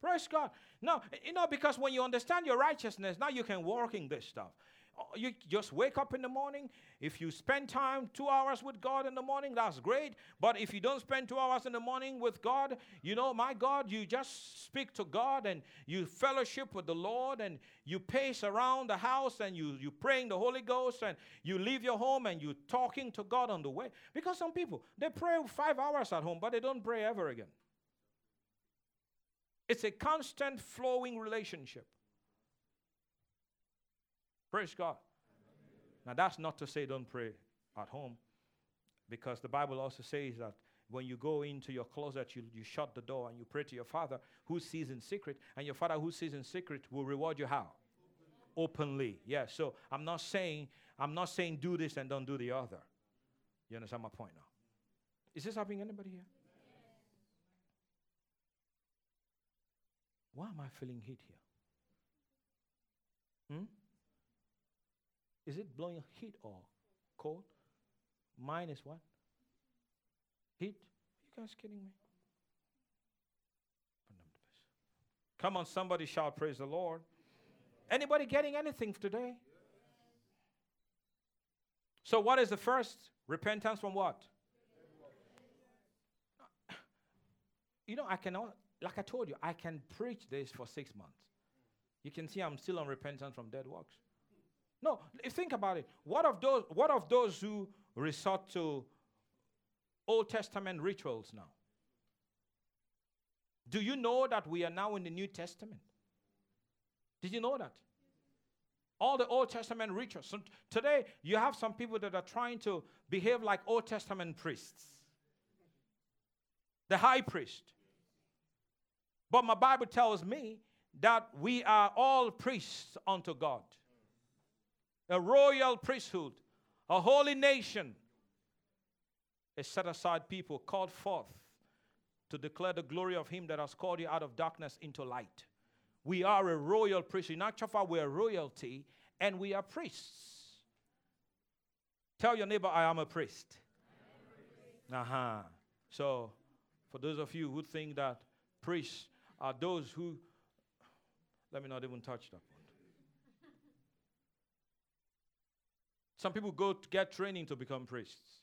Praise God. No, you know, because when you understand your righteousness, now you can walk in this stuff. Oh, you just wake up in the morning. If you spend time two hours with God in the morning, that's great. But if you don't spend two hours in the morning with God, you know, my God, you just speak to God and you fellowship with the Lord and you pace around the house and you you praying the Holy Ghost and you leave your home and you talking to God on the way. Because some people they pray five hours at home, but they don't pray ever again. It's a constant flowing relationship. Praise God. Now, that's not to say don't pray at home, because the Bible also says that when you go into your closet, you, you shut the door and you pray to your father who sees in secret, and your father who sees in secret will reward you how? Openly. Yeah. So I'm not saying, I'm not saying do this and don't do the other. You understand my point now? Is this happening anybody here? Why am I feeling heat here? Hmm? Is it blowing heat or cold? Mine is what? Heat? Are you guys kidding me? Come on, somebody shout, Praise the Lord. Anybody getting anything today? So, what is the first? Repentance from what? You know, I cannot, like I told you, I can preach this for six months. You can see I'm still on repentance from dead works. No, think about it. What of those, what of those who resort to Old Testament rituals now? Do you know that we are now in the New Testament? Did you know that? All the Old Testament rituals. So today, you have some people that are trying to behave like Old Testament priests. The high priest. But my Bible tells me that we are all priests unto God, a royal priesthood, a holy nation, a set aside people called forth to declare the glory of Him that has called you out of darkness into light. We are a royal priesthood. In actual fact, we're royalty and we are priests. Tell your neighbor, I am a priest. Uh huh. So, for those of you who think that priests are those who, let me not even touch that Some people go to get training to become priests.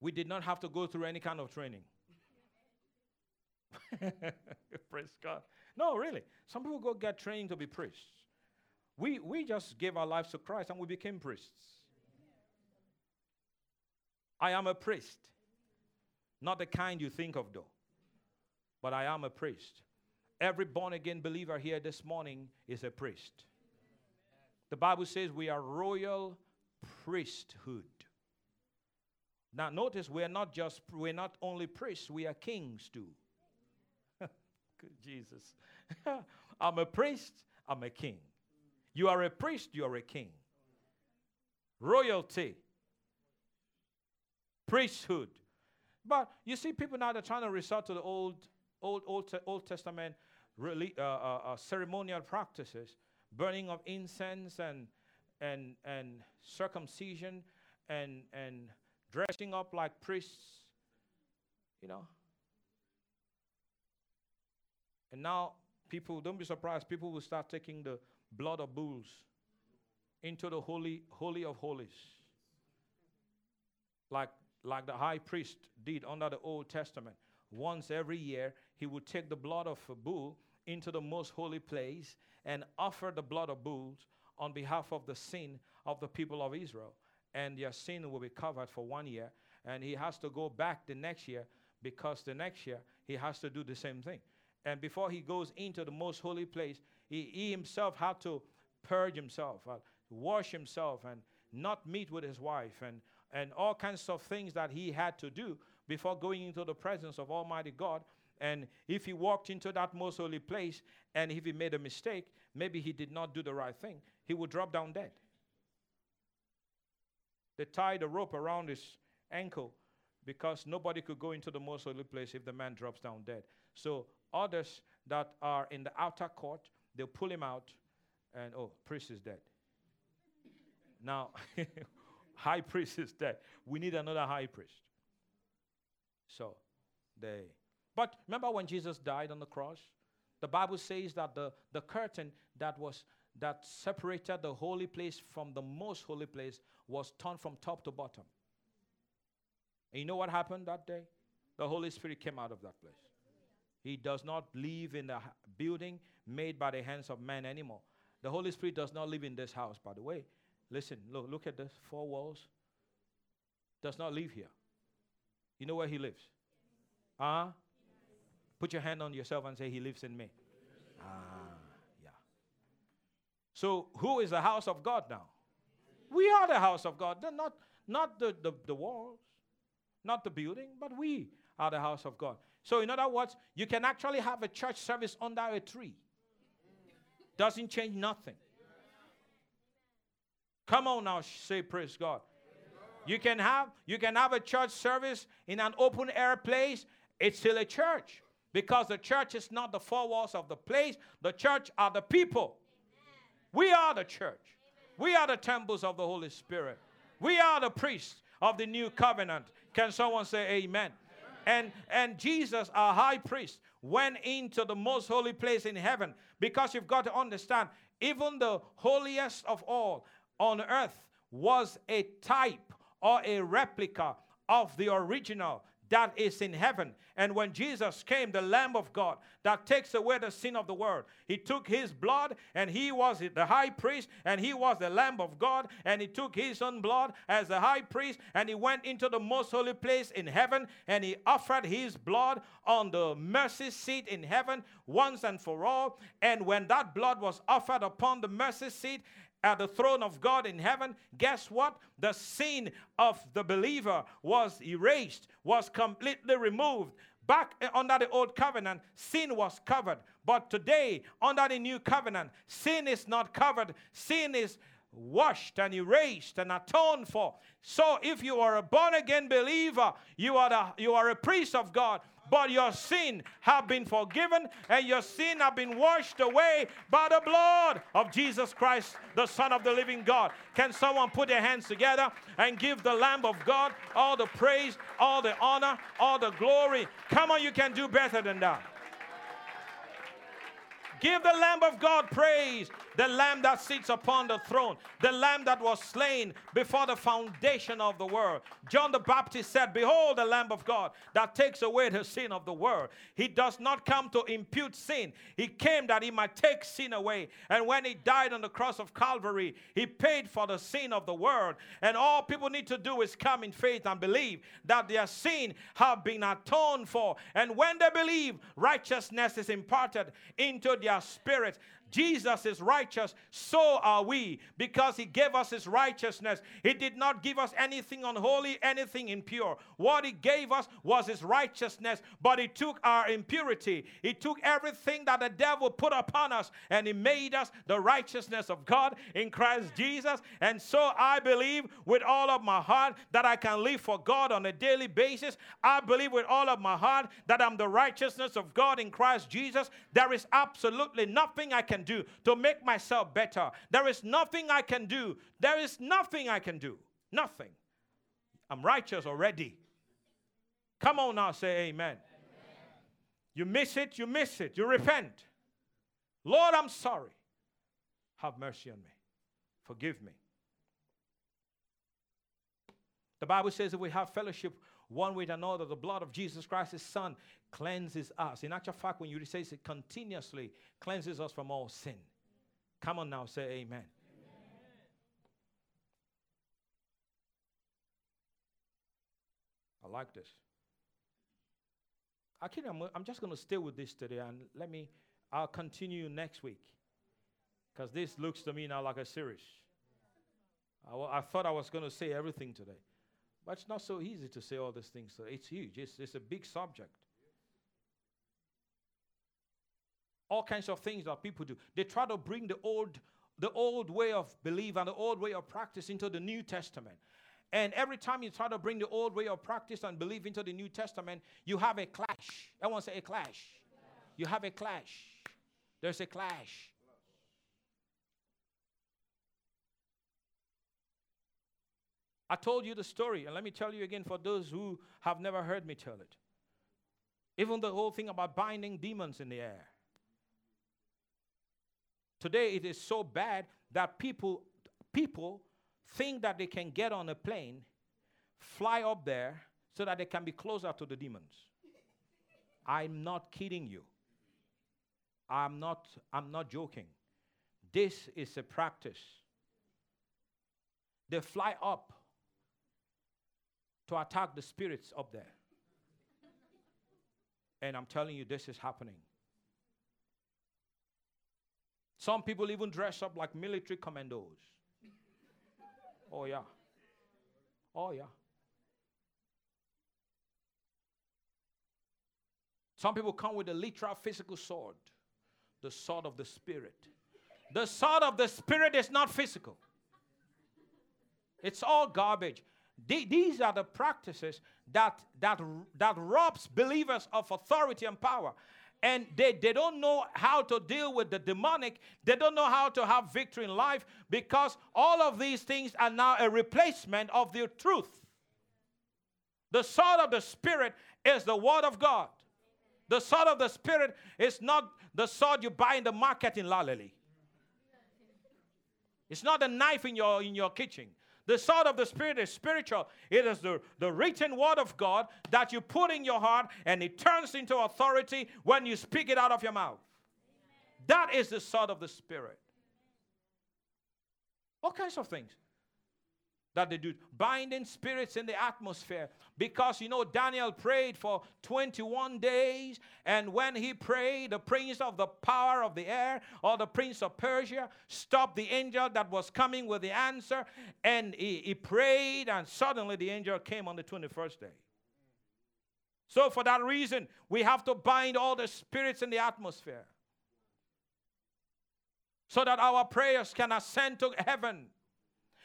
We did not have to go through any kind of training. Praise God. No, really. Some people go get training to be priests. We, we just gave our lives to Christ and we became priests. I am a priest. Not the kind you think of, though. But I am a priest. Every born again believer here this morning is a priest. The Bible says we are royal priesthood. Now notice we're not just we're not only priests, we are kings too. Good Jesus. I'm a priest, I'm a king. You are a priest, you are a king. Royalty. Priesthood. But you see, people now they're trying to resort to the old, old, old, old Testament really, uh, uh, uh, ceremonial practices, burning of incense and and and circumcision and and dressing up like priests, you know. And now people don't be surprised. People will start taking the blood of bulls into the holy holy of holies, like like the high priest did under the Old Testament. Once every year, he would take the blood of a bull into the most holy place and offer the blood of bulls on behalf of the sin of the people of Israel. And their sin will be covered for one year. And he has to go back the next year because the next year he has to do the same thing. And before he goes into the most holy place, he, he himself had to purge himself, uh, wash himself, and not meet with his wife, and, and all kinds of things that he had to do before going into the presence of Almighty God. And if he walked into that most holy place and if he made a mistake, maybe he did not do the right thing, he would drop down dead. They tied a rope around his ankle because nobody could go into the most holy place if the man drops down dead. So others that are in the outer court, they'll pull him out and oh, priest is dead. Now, high priest is dead. We need another high priest. So they but remember when Jesus died on the cross? The Bible says that the, the curtain that was that separated the holy place from the most holy place was torn from top to bottom. And you know what happened that day? The Holy Spirit came out of that place. He does not live in the building made by the hands of man anymore. The Holy Spirit does not live in this house, by the way. Listen, look, look at the four walls. Does not live here. You know where he lives? Ah? Put your hand on yourself and say, He lives in me. Ah, yeah. So, who is the house of God now? We are the house of God. Not, not the, the, the walls. Not the building, but we are the house of God. So, in other words, you can actually have a church service under a tree. Doesn't change nothing. Come on now, say praise God. You can have you can have a church service in an open air place. It's still a church because the church is not the four walls of the place. The church are the people. We are the church. We are the temples of the Holy Spirit. We are the priests of the new covenant. Can someone say amen? And and Jesus, our high priest, went into the most holy place in heaven because you've got to understand, even the holiest of all on earth was a type or a replica of the original that is in heaven. And when Jesus came, the Lamb of God that takes away the sin of the world, he took his blood and he was the high priest and he was the Lamb of God and he took his own blood as the high priest and he went into the most holy place in heaven and he offered his blood on the mercy seat in heaven once and for all. And when that blood was offered upon the mercy seat, at the throne of God in heaven, guess what? The sin of the believer was erased, was completely removed. Back eh, under the old covenant, sin was covered. But today, under the new covenant, sin is not covered. Sin is washed and erased and atoned for. So if you are a born again believer, you are, the, you are a priest of God but your sin have been forgiven and your sin have been washed away by the blood of Jesus Christ, the Son of the living God. Can someone put their hands together and give the Lamb of God all the praise, all the honor, all the glory? Come on, you can do better than that. Give the Lamb of God praise, the Lamb that sits upon the throne, the Lamb that was slain before the foundation of the world. John the Baptist said, Behold, the Lamb of God that takes away the sin of the world. He does not come to impute sin, He came that He might take sin away. And when He died on the cross of Calvary, He paid for the sin of the world. And all people need to do is come in faith and believe that their sin have been atoned for. And when they believe, righteousness is imparted into their spirit. Jesus is righteous, so are we, because He gave us His righteousness. He did not give us anything unholy, anything impure. What He gave us was His righteousness, but He took our impurity. He took everything that the devil put upon us, and He made us the righteousness of God in Christ Jesus. And so I believe with all of my heart that I can live for God on a daily basis. I believe with all of my heart that I'm the righteousness of God in Christ Jesus. There is absolutely nothing I can can do to make myself better. There is nothing I can do. There is nothing I can do. Nothing. I'm righteous already. Come on now, say amen. amen. You miss it, you miss it. You repent. Lord, I'm sorry. Have mercy on me. Forgive me. The Bible says that we have fellowship one with another. The blood of Jesus Christ, his son, cleanses us. In actual fact, when you say it continuously, cleanses us from all sin. Come on now, say amen. amen. I like this. Actually, I'm, I'm just going to stay with this today and let me, I'll continue next week. Because this looks to me now like a series. I, I thought I was going to say everything today. But it's not so easy to say all these things. So it's huge. It's, it's a big subject. All kinds of things that people do. They try to bring the old, the old way of belief and the old way of practice into the New Testament. And every time you try to bring the old way of practice and belief into the New Testament, you have a clash. I want to say a clash. You have a clash. There's a clash. I told you the story, and let me tell you again for those who have never heard me tell it. Even the whole thing about binding demons in the air. Today it is so bad that people people think that they can get on a plane, fly up there so that they can be closer to the demons. I'm not kidding you. I'm not I'm not joking. This is a practice. They fly up to attack the spirits up there. And I'm telling you, this is happening. Some people even dress up like military commandos. Oh, yeah. Oh, yeah. Some people come with a literal physical sword, the sword of the Spirit. The sword of the Spirit is not physical, it's all garbage. These are the practices that, that, that robs believers of authority and power and they, they don't know how to deal with the demonic. They don't know how to have victory in life because all of these things are now a replacement of the truth. The sword of the Spirit is the Word of God. The sword of the Spirit is not the sword you buy in the market in Laleli. It's not a knife in your, in your kitchen. The sword of the Spirit is spiritual. It is the, the written word of God that you put in your heart and it turns into authority when you speak it out of your mouth. That is the sword of the Spirit. All kinds of things that they do, binding spirits in the atmosphere. Because you know, Daniel prayed for 21 days, and when he prayed, the prince of the power of the air, or the prince of Persia, stopped the angel that was coming with the answer, and he, he prayed, and suddenly the angel came on the 21st day. So, for that reason, we have to bind all the spirits in the atmosphere so that our prayers can ascend to heaven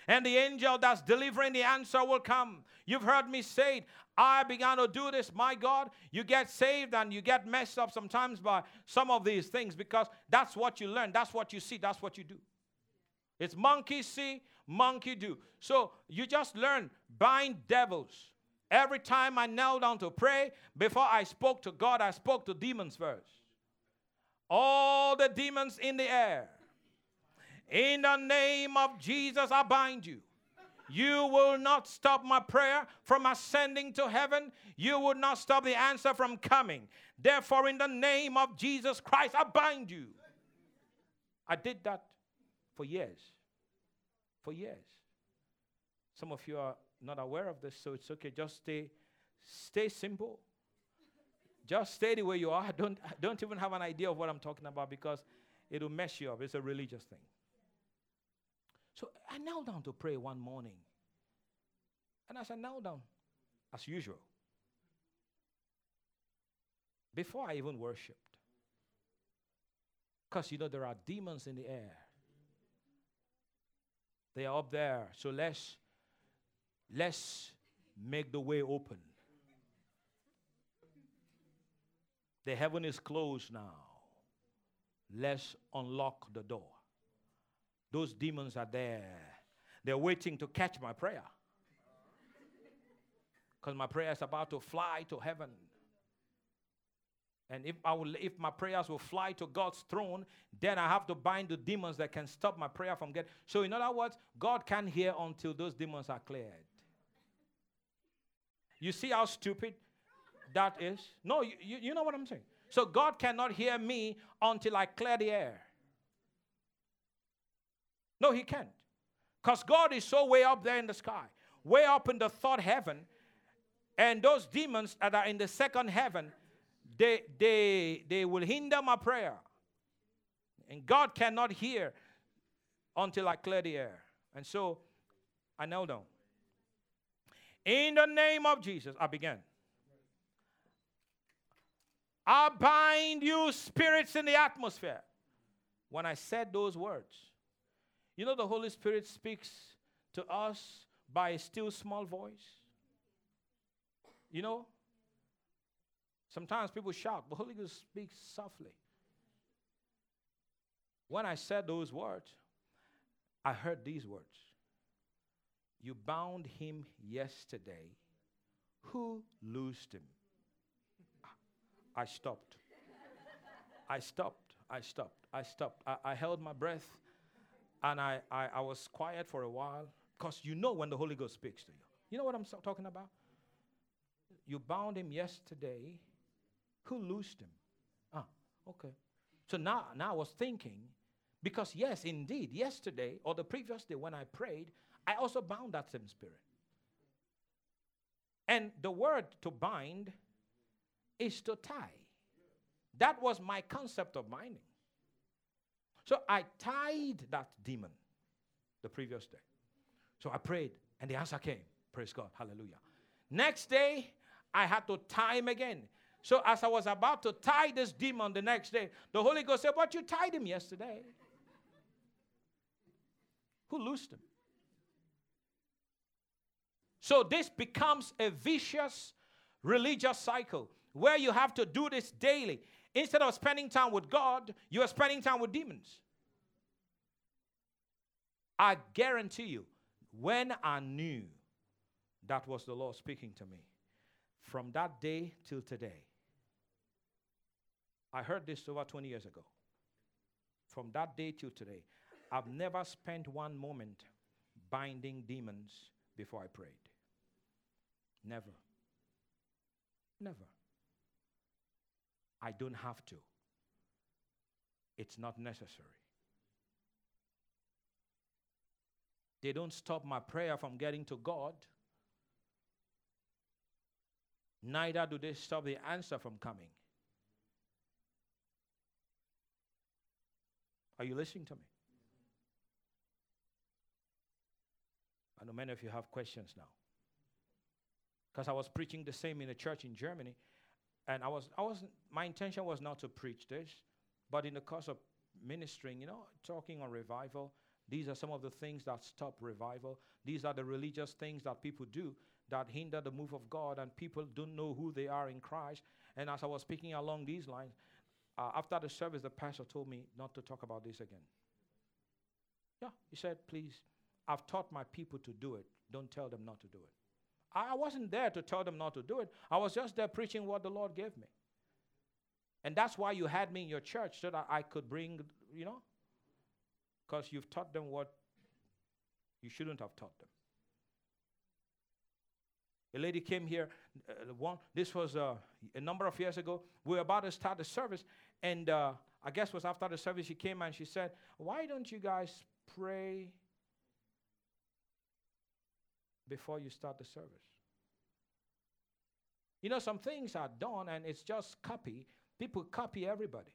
and the angel that's delivering the answer will come. You've heard me say it. I began to do this, my God. You get saved and you get messed up sometimes by some of these things because that's what you learn, that's what you see, that's what you do. It's monkey see, monkey do. So you just learn bind devils. Every time I knelt down to pray, before I spoke to God, I spoke to demons first. All the demons in the air in the name of Jesus, I bind you. You will not stop my prayer from ascending to heaven. You will not stop the answer from coming. Therefore, in the name of Jesus Christ, I bind you. I did that for years. For years. Some of you are not aware of this, so it's okay. Just stay, stay simple. Just stay the way you are. Don't, don't even have an idea of what I'm talking about because it'll mess you up. It's a religious thing. So I knelt down to pray one morning. And as I knelt down, as usual, before I even worshiped, because you know there are demons in the air. They are up there. So let's let's make the way open. The heaven is closed now. Let's unlock the door. Those demons are there. They're waiting to catch my prayer. Because my prayer is about to fly to heaven. And if, I will, if my prayers will fly to God's throne, then I have to bind the demons that can stop my prayer from getting. So, in other words, God can't hear until those demons are cleared. You see how stupid that is? No, you, you, you know what I'm saying? So, God cannot hear me until I clear the air. No, he can't. Because God is so way up there in the sky, way up in the third heaven, and those demons that are in the second heaven, they, they, they will hinder my prayer. And God cannot hear until I clear the air. And so I knelt down. In the name of Jesus, I began. I bind you spirits in the atmosphere. When I said those words, you know, the Holy Spirit speaks to us by a still small voice. You know, sometimes people shout, but Holy Ghost speaks softly. When I said those words, I heard these words You bound him yesterday. Who loosed him? I stopped. I stopped. I stopped. I stopped. I, I held my breath and I, I, I was quiet for a while because you know when the Holy Ghost speaks to you. You know what I'm so talking about? You bound him yesterday. Who loosed him? Ah, okay. So now, now I was thinking, because yes, indeed, yesterday or the previous day when I prayed, I also bound that same spirit. And the word to bind is to tie. That was my concept of binding. So I tied that demon the previous day. So I prayed, and the answer came. Praise God. Hallelujah. Next day, I had to tie him again. So as I was about to tie this demon the next day, the Holy Ghost said, But you tied him yesterday. Who loosed him? So this becomes a vicious religious cycle where you have to do this daily. Instead of spending time with God, you are spending time with demons. I guarantee you, when I knew that was the Lord speaking to me, from that day till today, I heard this over 20 years ago. From that day till today, I've never spent one moment binding demons before I prayed. Never. Never. I don't have to. It's not necessary. They don't stop my prayer from getting to God. Neither do they stop the answer from coming. Are you listening to me? I know many of you have questions now. Because I was preaching the same in a church in Germany, and I was, I was, my intention was not to preach this, but in the course of ministering, you know, talking on revival, these are some of the things that stop revival. These are the religious things that people do that hinder the move of God, and people don't know who they are in Christ. And as I was speaking along these lines, uh, after the service, the pastor told me not to talk about this again. Yeah, he said, please, I've taught my people to do it. Don't tell them not to do it. I wasn't there to tell them not to do it. I was just there preaching what the Lord gave me. And that's why you had me in your church so that I could bring, you know, because you've taught them what you shouldn't have taught them. A lady came here, uh, one, this was uh, a number of years ago. We were about to start the service, and uh, I guess was after the service she came and she said, Why don't you guys pray before you start the service. You know, some things are done and it's just copy. People copy everybody.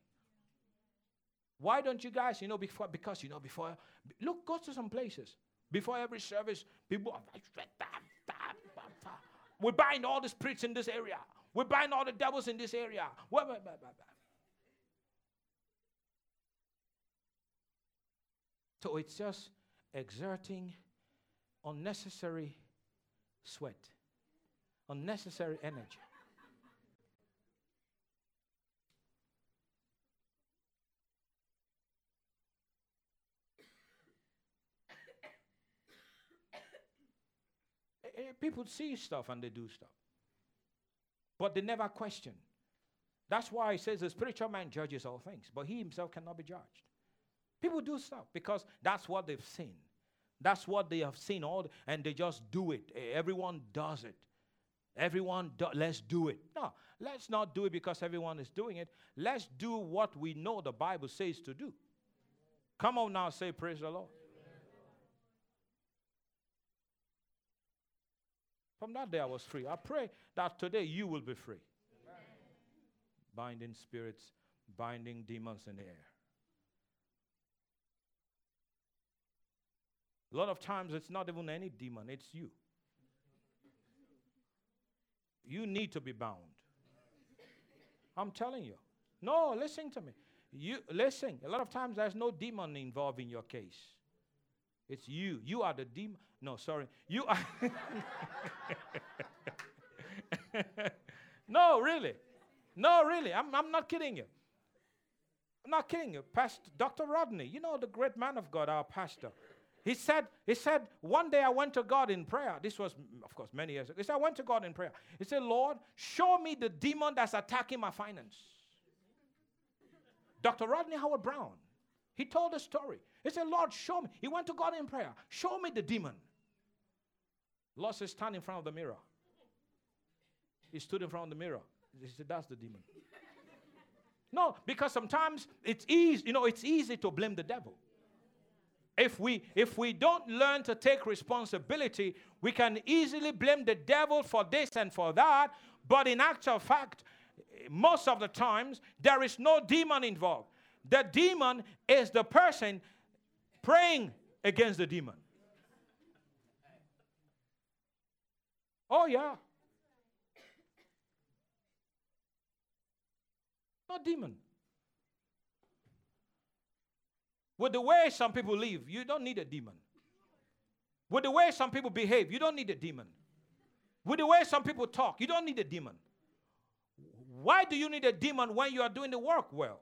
Why don't you guys, you know, before, because, you know, before, look, go to some places. Before every service, people are like, we're buying all the spirits in this area. We're buying all the devils in this area. So it's just exerting unnecessary sweat, unnecessary energy. Eh, eh, people see stuff and they do stuff, but they never question. That's why he says the spiritual man judges all things, but he himself cannot be judged. People do stuff because that's what they've seen. That's what they have seen all, and they just do it. Everyone does it. Everyone, do, let's do it. No, let's not do it because everyone is doing it. Let's do what we know the Bible says to do. Come on now, say praise the Lord. From that day, I was free. I pray that today you will be free. Amen. Binding spirits, binding demons in the air. A lot of times it's not even any demon, it's you. You need to be bound. I'm telling you. No, listen to me. You listen. A lot of times there's no demon involved in your case. It's you. You are the demon. No, sorry. You are. no, really. No, really. I'm, I'm not kidding you. I'm not kidding you. Pastor Dr. Rodney, you know the great man of God, our pastor. He said, he said, one day I went to God in prayer. This was, of course, many years ago. He said, I went to God in prayer. He said, Lord, show me the demon that's attacking my finance. Dr. Rodney Howard-Browne, he told a story. He said, Lord, show me. He went to God in prayer. Show me the demon. Lord said, stand in front of the mirror. He stood in front of the mirror. He said, that's the demon. no, because sometimes it's easy, you know, it's easy to blame the devil if we if we don't learn to take responsibility we can easily blame the devil for this and for that. But in actual fact most of the times there is no demon involved. The demon is the person praying against the demon. Oh yeah. No demon. With the way some people live, you don't need a demon. With the way some people behave, you don't need a demon. With the way some people talk, you don't need a demon. Why do you need a demon when you are doing the work well?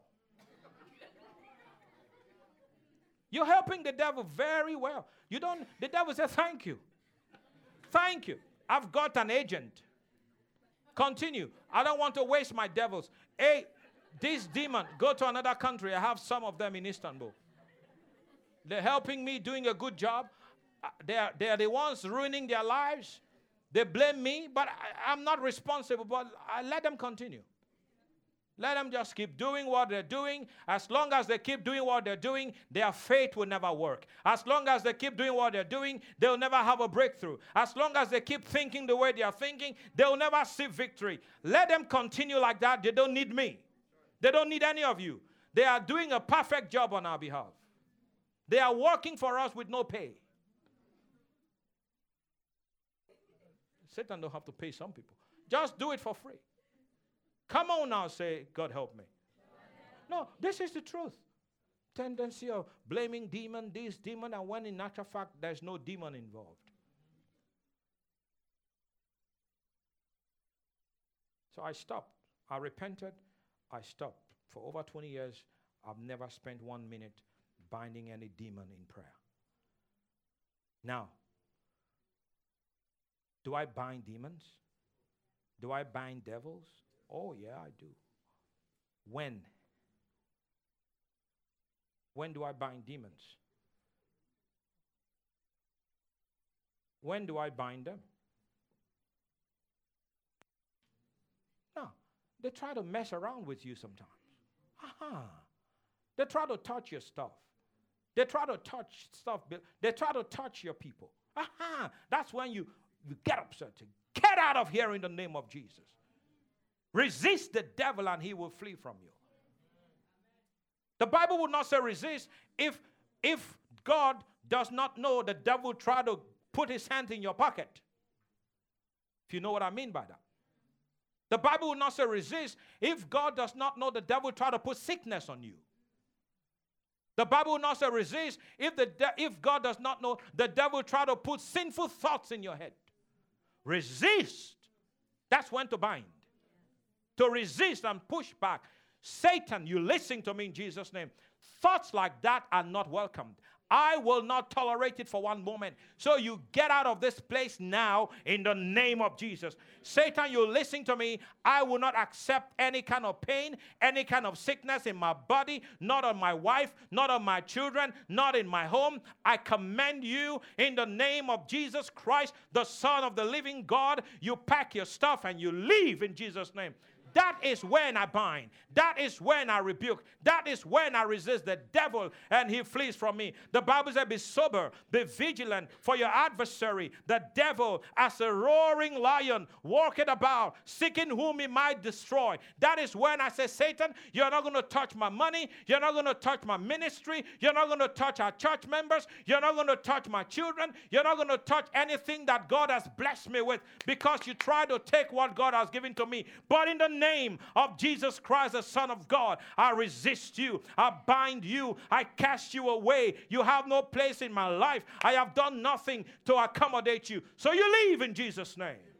You're helping the devil very well. You don't, the devil says, Thank you. Thank you. I've got an agent. Continue. I don't want to waste my devils. Hey, this demon, go to another country. I have some of them in Istanbul. They're helping me doing a good job. Uh, they're, they're the ones ruining their lives. They blame me, but I, I'm not responsible. But I let them continue. Let them just keep doing what they're doing. As long as they keep doing what they're doing, their faith will never work. As long as they keep doing what they're doing, they'll never have a breakthrough. As long as they keep thinking the way they are thinking, they'll never see victory. Let them continue like that. They don't need me, they don't need any of you. They are doing a perfect job on our behalf. They are working for us with no pay. Satan don't have to pay some people. Just do it for free. Come on now, say, God help me. No, this is the truth. Tendency of blaming demon, this demon, and when in actual fact there's no demon involved. So I stopped. I repented. I stopped. For over 20 years, I've never spent one minute binding any demon in prayer. Now, do I bind demons? Do I bind devils? Oh, yeah, I do. When? When do I bind demons? When do I bind them? No, they try to mess around with you sometimes. Aha. They try to touch your stuff. They try to touch stuff. They try to touch your people. Aha. That's when you, you get upset. Get out of here in the name of Jesus. Resist the devil and he will flee from you. The Bible would not say resist if if God does not know the devil try to put his hand in your pocket. If you know what I mean by that. The Bible would not say resist if God does not know the devil try to put sickness on you. The Bible not say resist if, the de- if God does not know the devil try to put sinful thoughts in your head. Resist. That's when to bind to resist and push back. Satan, you listen to me in Jesus' name. Thoughts like that are not welcomed. I will not tolerate it for one moment. So you get out of this place now in the name of Jesus. Satan, you listen to me. I will not accept any kind of pain, any kind of sickness in my body, not on my wife, not on my children, not in my home. I commend you in the name of Jesus Christ, the Son of the living God. You pack your stuff and you leave in Jesus' name. That is when I bind. That is when I rebuke. That is when I resist the devil and he flees from me. The Bible says, Be sober, be vigilant for your adversary, the devil, as a roaring lion, walking about, seeking whom he might destroy. That is when I say, Satan, you're not going to touch my money. You're not going to touch my ministry. You're not going to touch our church members. You're not going to touch my children. You're not going to touch anything that God has blessed me with because you try to take what God has given to me. But in the name of Jesus Christ, the Son of God, I resist you. I bind you. I cast you away. You have no place in my life. I have done nothing to accommodate you. So you leave in Jesus' name.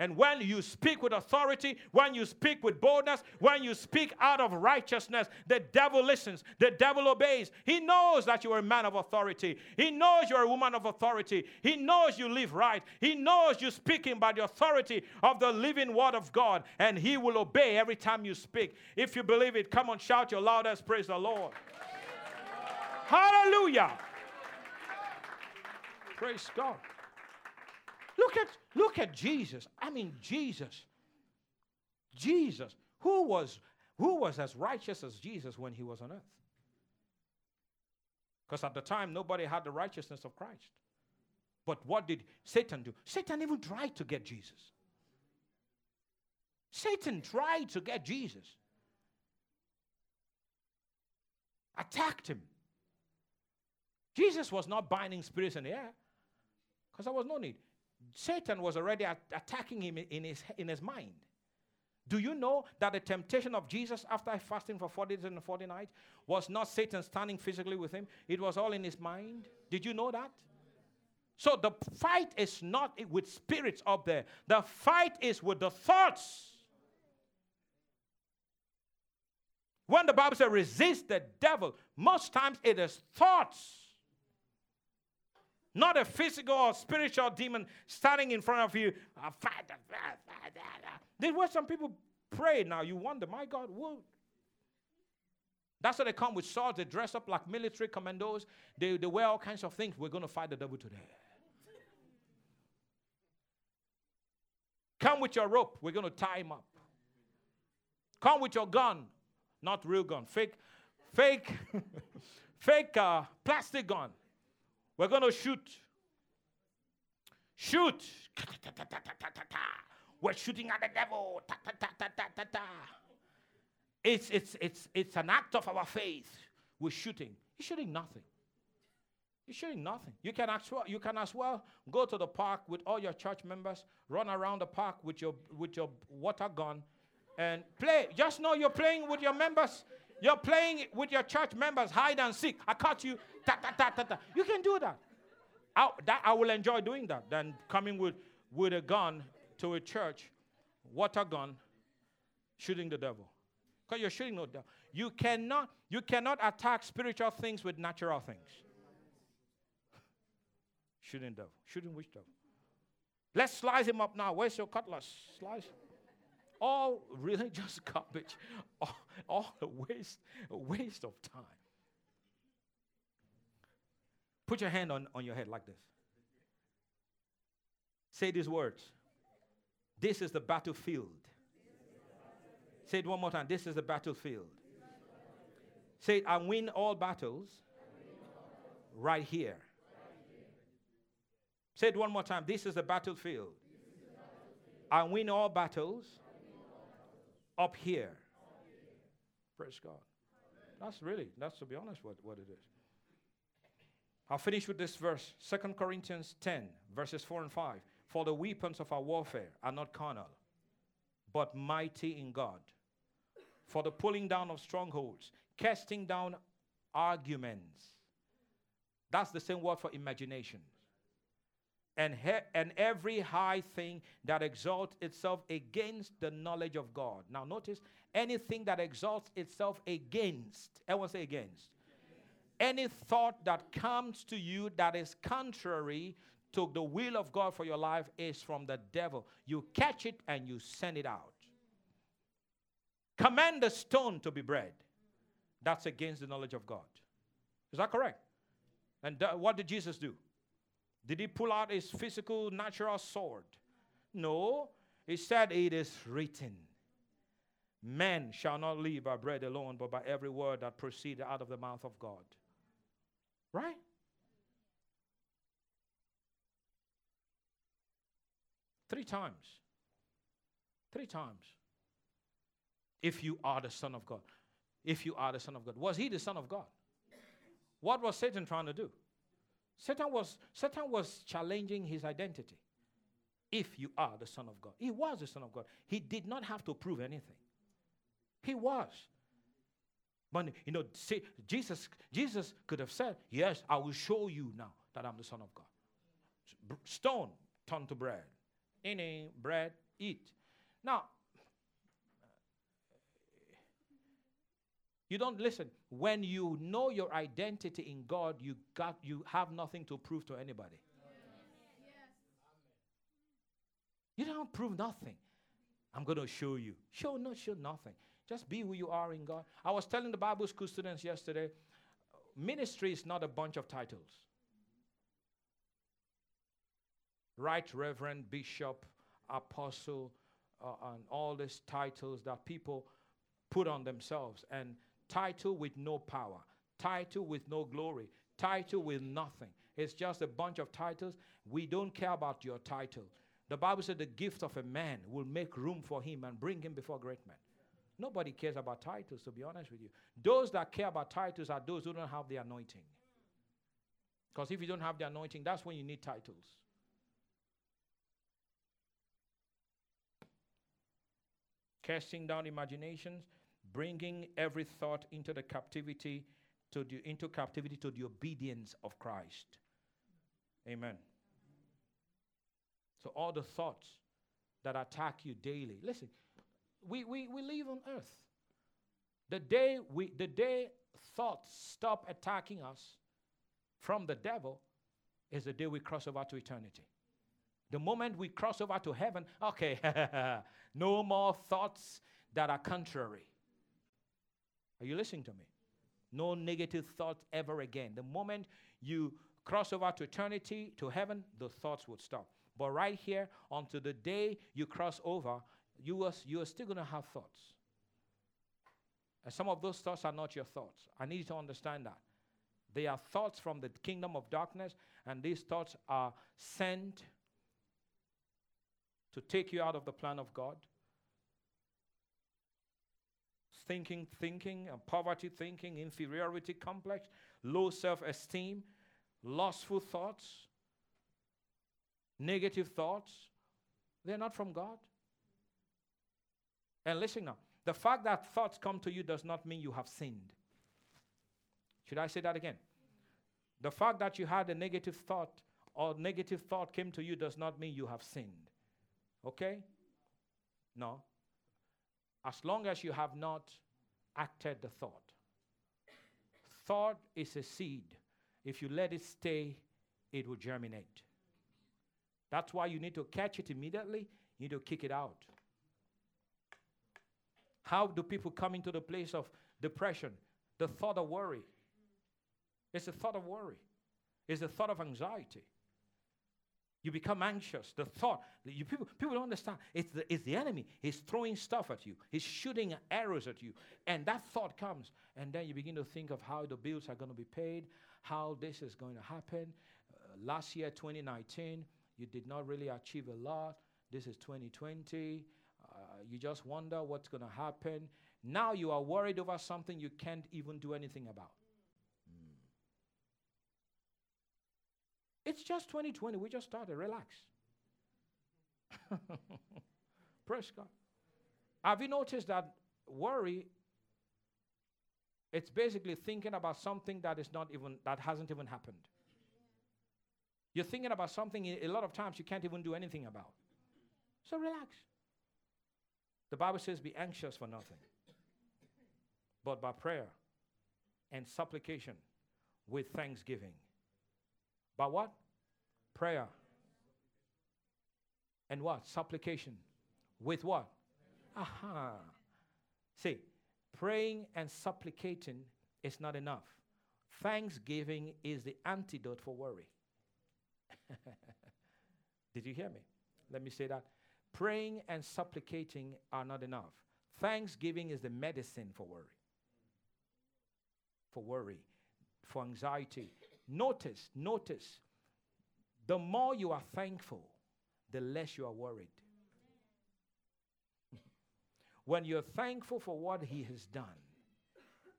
And when you speak with authority, when you speak with boldness, when you speak out of righteousness, the devil listens, the devil obeys. He knows that you are a man of authority. He knows you're a woman of authority. He knows you live right. He knows you're speaking by the authority of the living word of God, and he will obey every time you speak. If you believe it, come on, shout your loudest praise the Lord. Hallelujah. Praise God. Look at, look at Jesus. I mean, Jesus. Jesus. Who was, who was as righteous as Jesus when he was on earth? Because at the time, nobody had the righteousness of Christ. But what did Satan do? Satan even tried to get Jesus. Satan tried to get Jesus, attacked him. Jesus was not binding spirits in the air because there was no need. Satan was already attacking him in his, in his mind. Do you know that the temptation of Jesus after fasting for 40 days and 40 nights was not Satan standing physically with him? It was all in his mind. Did you know that? So the fight is not with spirits up there, the fight is with the thoughts. When the Bible says resist the devil, most times it is thoughts. Not a physical or spiritual demon standing in front of you. This is where some people pray now. You wonder, my God, what? That's why they come with swords. They dress up like military commandos. They, they wear all kinds of things. We're going to fight the devil today. Come with your rope. We're going to tie him up. Come with your gun. Not real gun. Fake, fake, fake uh, plastic gun. We're going to shoot. Shoot. We're shooting at the devil. It's, it's, it's, it's an act of our faith. We're shooting. You're shooting nothing. You're shooting nothing. You can, as well, you can as well go to the park with all your church members, run around the park with your, with your water gun, and play. Just know you're playing with your members. You're playing with your church members, hide and seek. I caught you. Ta, ta, ta, ta, ta. You can do that. I, that. I will enjoy doing that than coming with, with a gun to a church, water gun, shooting the devil. Because you're shooting no devil. You cannot, you cannot attack spiritual things with natural things. shooting devil. Shooting which devil? Let's slice him up now. Where's your cutlass? Slice. All really religious garbage. All, all a waste, a waste of time. Put your hand on, on your head like this. Say these words. This is the battlefield. Say it one more time. This is the battlefield. Say, I win all battles right here. Say it one more time. This is the battlefield. I win all battles up here. Praise God. That's really, that's to be honest, what, what it is. I'll finish with this verse 2 Corinthians 10, verses 4 and 5. For the weapons of our warfare are not carnal, but mighty in God. For the pulling down of strongholds, casting down arguments. That's the same word for imagination. And, he- and every high thing that exalts itself against the knowledge of God. Now, notice anything that exalts itself against. Everyone say against any thought that comes to you that is contrary to the will of God for your life is from the devil. You catch it and you send it out. Command the stone to be bread. That's against the knowledge of God. Is that correct? And th- what did Jesus do? Did he pull out his physical, natural sword? No. He said, It is written. Man shall not live by bread alone, but by every word that proceeded out of the mouth of God. Right? Three times. Three times. If you are the Son of God. If you are the Son of God. Was he the Son of God? What was Satan trying to do? Satan was, Satan was challenging his identity. If you are the Son of God. He was the Son of God. He did not have to prove anything. He was. But you know, see, Jesus, Jesus could have said, Yes, I will show you now that I'm the Son of God. Stone turned to bread. Any bread, eat. Now, you don't listen. When you know your identity in God, you got you have nothing to prove to anybody. You don't prove nothing. I'm going to show you. Show no, show nothing. Just be who you are in God. I was telling the Bible school students yesterday ministry is not a bunch of titles. Right, Reverend, Bishop, Apostle, uh, and all these titles that people put on themselves. And title with no power, title with no glory, title with nothing. It's just a bunch of titles. We don't care about your title. The Bible said the gift of a man will make room for him and bring him before great men. Nobody cares about titles, to be honest with you. Those that care about titles are those who don't have the anointing. Because if you don't have the anointing, that's when you need titles. casting down imaginations, bringing every thought into the captivity to the, into captivity to the obedience of Christ. Amen. So all the thoughts that attack you daily. Listen, we, we, we live on earth. The day we the day thoughts stop attacking us from the devil is the day we cross over to eternity. The moment we cross over to heaven, okay, no more thoughts that are contrary. Are you listening to me? No negative thoughts ever again. The moment you cross over to eternity, to heaven, the thoughts would stop. But right here, until the day you cross over, you are, you are still going to have thoughts. And some of those thoughts are not your thoughts. I need you to understand that. They are thoughts from the kingdom of darkness, and these thoughts are sent to take you out of the plan of God. Thinking, thinking, poverty thinking, inferiority complex, low self esteem, lustful thoughts, negative thoughts, they're not from God. And listen now the fact that thoughts come to you does not mean you have sinned. Should I say that again? The fact that you had a negative thought or negative thought came to you does not mean you have sinned. Okay? No. As long as you have not acted the thought. Thought is a seed. If you let it stay, it will germinate. That's why you need to catch it immediately, you need to kick it out. How do people come into the place of depression? The thought of worry. It's the thought of worry. It's the thought of anxiety. You become anxious. The thought, you, people, people don't understand. It's the, it's the enemy. He's throwing stuff at you, he's shooting arrows at you. And that thought comes. And then you begin to think of how the bills are going to be paid, how this is going to happen. Uh, last year, 2019, you did not really achieve a lot. This is 2020. Uh, you just wonder what's going to happen. Now you are worried over something you can't even do anything about. It's just 2020. We just started. Relax. Praise God. Have you noticed that worry it's basically thinking about something that is not even that hasn't even happened. You're thinking about something a lot of times you can't even do anything about. So relax. The Bible says, Be anxious for nothing, but by prayer and supplication with thanksgiving. By what? Prayer. And what? Supplication. With what? Aha. See, praying and supplicating is not enough. Thanksgiving is the antidote for worry. Did you hear me? Let me say that. Praying and supplicating are not enough. Thanksgiving is the medicine for worry. For worry, for anxiety. Notice, notice, the more you are thankful, the less you are worried. when you're thankful for what He has done,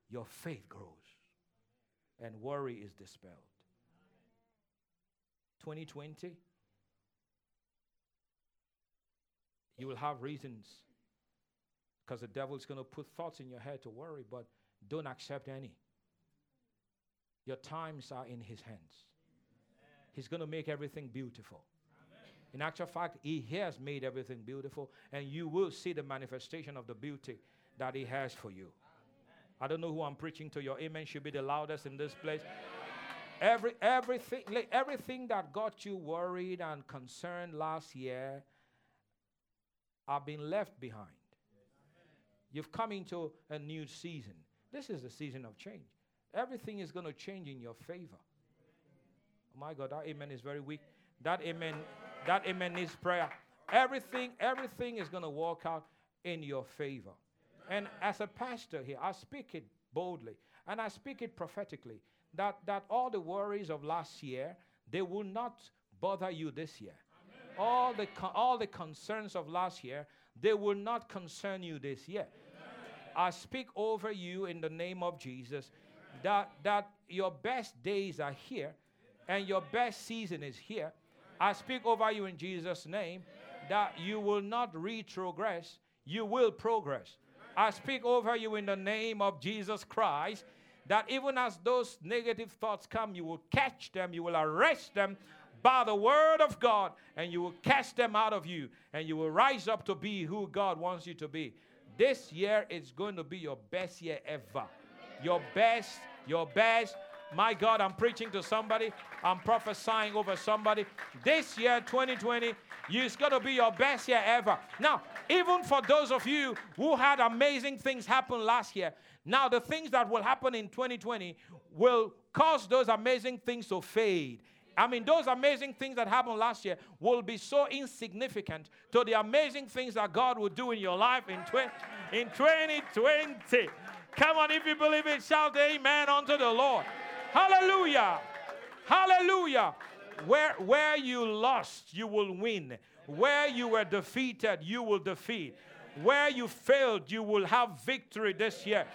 your faith grows and worry is dispelled. 2020, you will have reasons because the devil is going to put thoughts in your head to worry, but don't accept any. Your times are in his hands. He's going to make everything beautiful. In actual fact, he has made everything beautiful, and you will see the manifestation of the beauty that he has for you. I don't know who I'm preaching to. Your amen should be the loudest in this place. Every, everything, everything that got you worried and concerned last year are being left behind. You've come into a new season. This is the season of change. Everything is going to change in your favor. Oh my God, that amen is very weak. That amen, that amen needs prayer. Everything, everything is going to work out in your favor. And as a pastor here, I speak it boldly and I speak it prophetically that, that all the worries of last year, they will not bother you this year. All the, all the concerns of last year, they will not concern you this year. I speak over you in the name of Jesus that, that your best days are here and your best season is here. I speak over you in Jesus' name that you will not retrogress, you will progress. I speak over you in the name of Jesus Christ that even as those negative thoughts come, you will catch them, you will arrest them by the word of God, and you will cast them out of you, and you will rise up to be who God wants you to be. This year is going to be your best year ever. Your best, your best. My God, I'm preaching to somebody. I'm prophesying over somebody. This year, 2020, it's going to be your best year ever. Now, even for those of you who had amazing things happen last year, now the things that will happen in 2020 will cause those amazing things to fade. I mean, those amazing things that happened last year will be so insignificant to the amazing things that God will do in your life in, tw- in 2020. Come on, if you believe it, shout amen unto the Lord. Hallelujah. Hallelujah. Where, where you lost, you will win. Where you were defeated, you will defeat. Where you failed, you will have victory this year.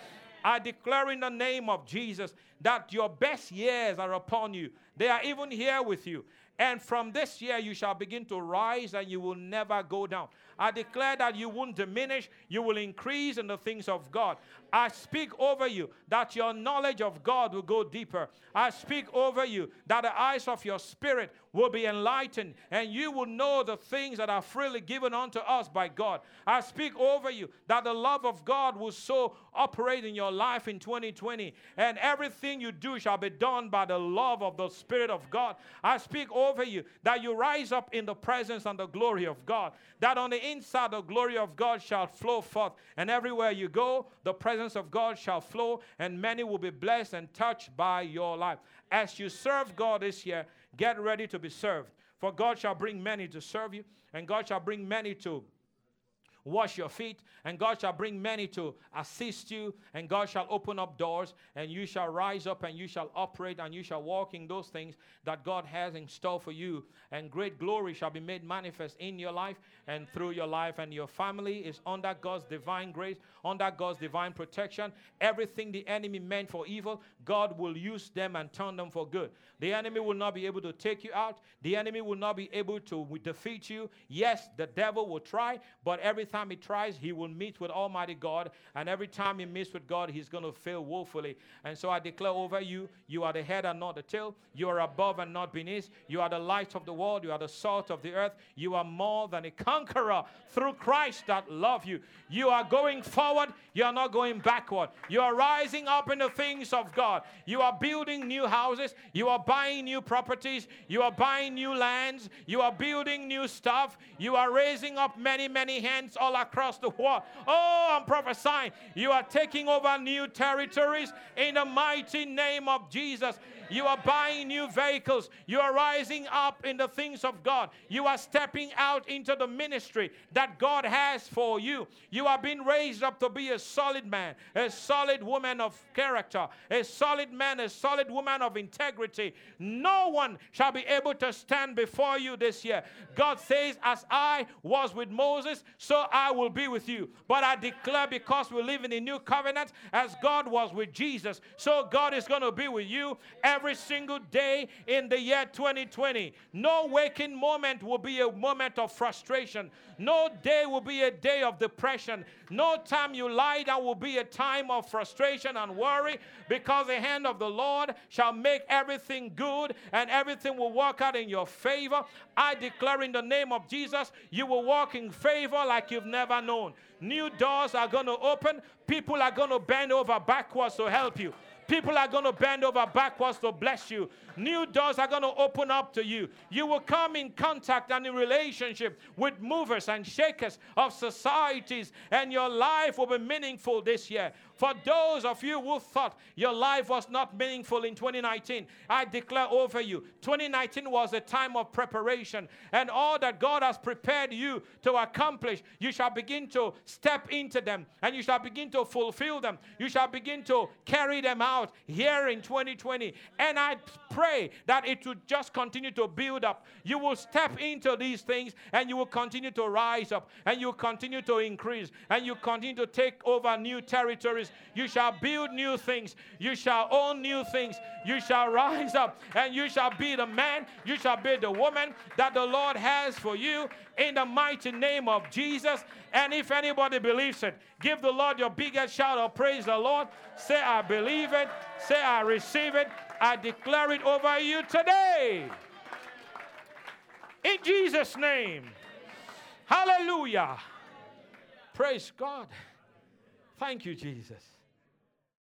I declare in the name of Jesus that your best years are upon you. They are even here with you. And from this year, you shall begin to rise and you will never go down. I declare that you won't diminish, you will increase in the things of God. I speak over you that your knowledge of God will go deeper. I speak over you that the eyes of your spirit will be enlightened and you will know the things that are freely given unto us by God. I speak over you that the love of God will so operate in your life in 2020 and everything you do shall be done by the love of the Spirit of God. I speak over you that you rise up in the presence and the glory of God, that on the inside the glory of God shall flow forth, and everywhere you go, the presence of God shall flow, and many will be blessed and touched by your life. As you serve God this year, Get ready to be served. For God shall bring many to serve you, and God shall bring many to wash your feet, and God shall bring many to assist you, and God shall open up doors, and you shall rise up and you shall operate and you shall walk in those things that God has in store for you. And great glory shall be made manifest in your life and through your life, and your family is under God's divine grace, under God's divine protection. Everything the enemy meant for evil, God will use them and turn them for good. The enemy will not be able to take you out, the enemy will not be able to defeat you. Yes, the devil will try, but every time he tries, he will meet with Almighty God, and every time he meets with God, he's going to fail woefully. And so I declare over you, you are the head and not the tail, you are above and not beneath, you are the light of the world, you are the salt of the earth, you are more than a conqueror through Christ that love you. You are going forward, you are not going backward. You are rising up in the things of God. You are building new houses, you are buying new properties, you are buying new lands, you are building new stuff, you are raising up many, many hands all across the world. Oh, I'm prophesying. You are taking over new territories in the mighty name of Jesus. You are buying new vehicles. You are rising up in the things of God. You are stepping out into the ministry that God has for you. You are being raised up to be a solid man, a solid woman of character, a solid man, a solid woman of integrity. No one shall be able to stand before you this year. God says, As I was with Moses, so I will be with you. But I declare because we live in a new covenant, as God was with Jesus, so God is going to be with you every single day in the year 2020. No waking moment will be a moment of frustration. No day will be a day of depression. No time you lie down will be a time of frustration and worry because the hand of the Lord shall make everything good and everything will work out in your favor. I declare in the name of Jesus, you will walk in favor like you've never known. New doors are going to open. People are going to bend over backwards to help you. People are going to bend over backwards to bless you. New doors are going to open up to you. You will come in contact and in relationship with movers and shakers of societies, and your life will be meaningful this year. For those of you who thought your life was not meaningful in 2019, I declare over you 2019 was a time of preparation, and all that God has prepared you to accomplish, you shall begin to step into them and you shall begin to fulfill them. You shall begin to carry them out here in 2020. And I pray that it would just continue to build up. You will step into these things and you will continue to rise up and you continue to increase and you continue to take over new territories. You shall build new things. You shall own new things. You shall rise up and you shall be the man. You shall be the woman that the Lord has for you in the mighty name of Jesus. And if anybody believes it, give the Lord your biggest shout of praise the Lord. Say, I believe it. Say, I receive it. I declare it over you today. In Jesus' name. Hallelujah. Praise God. Thank you, Jesus.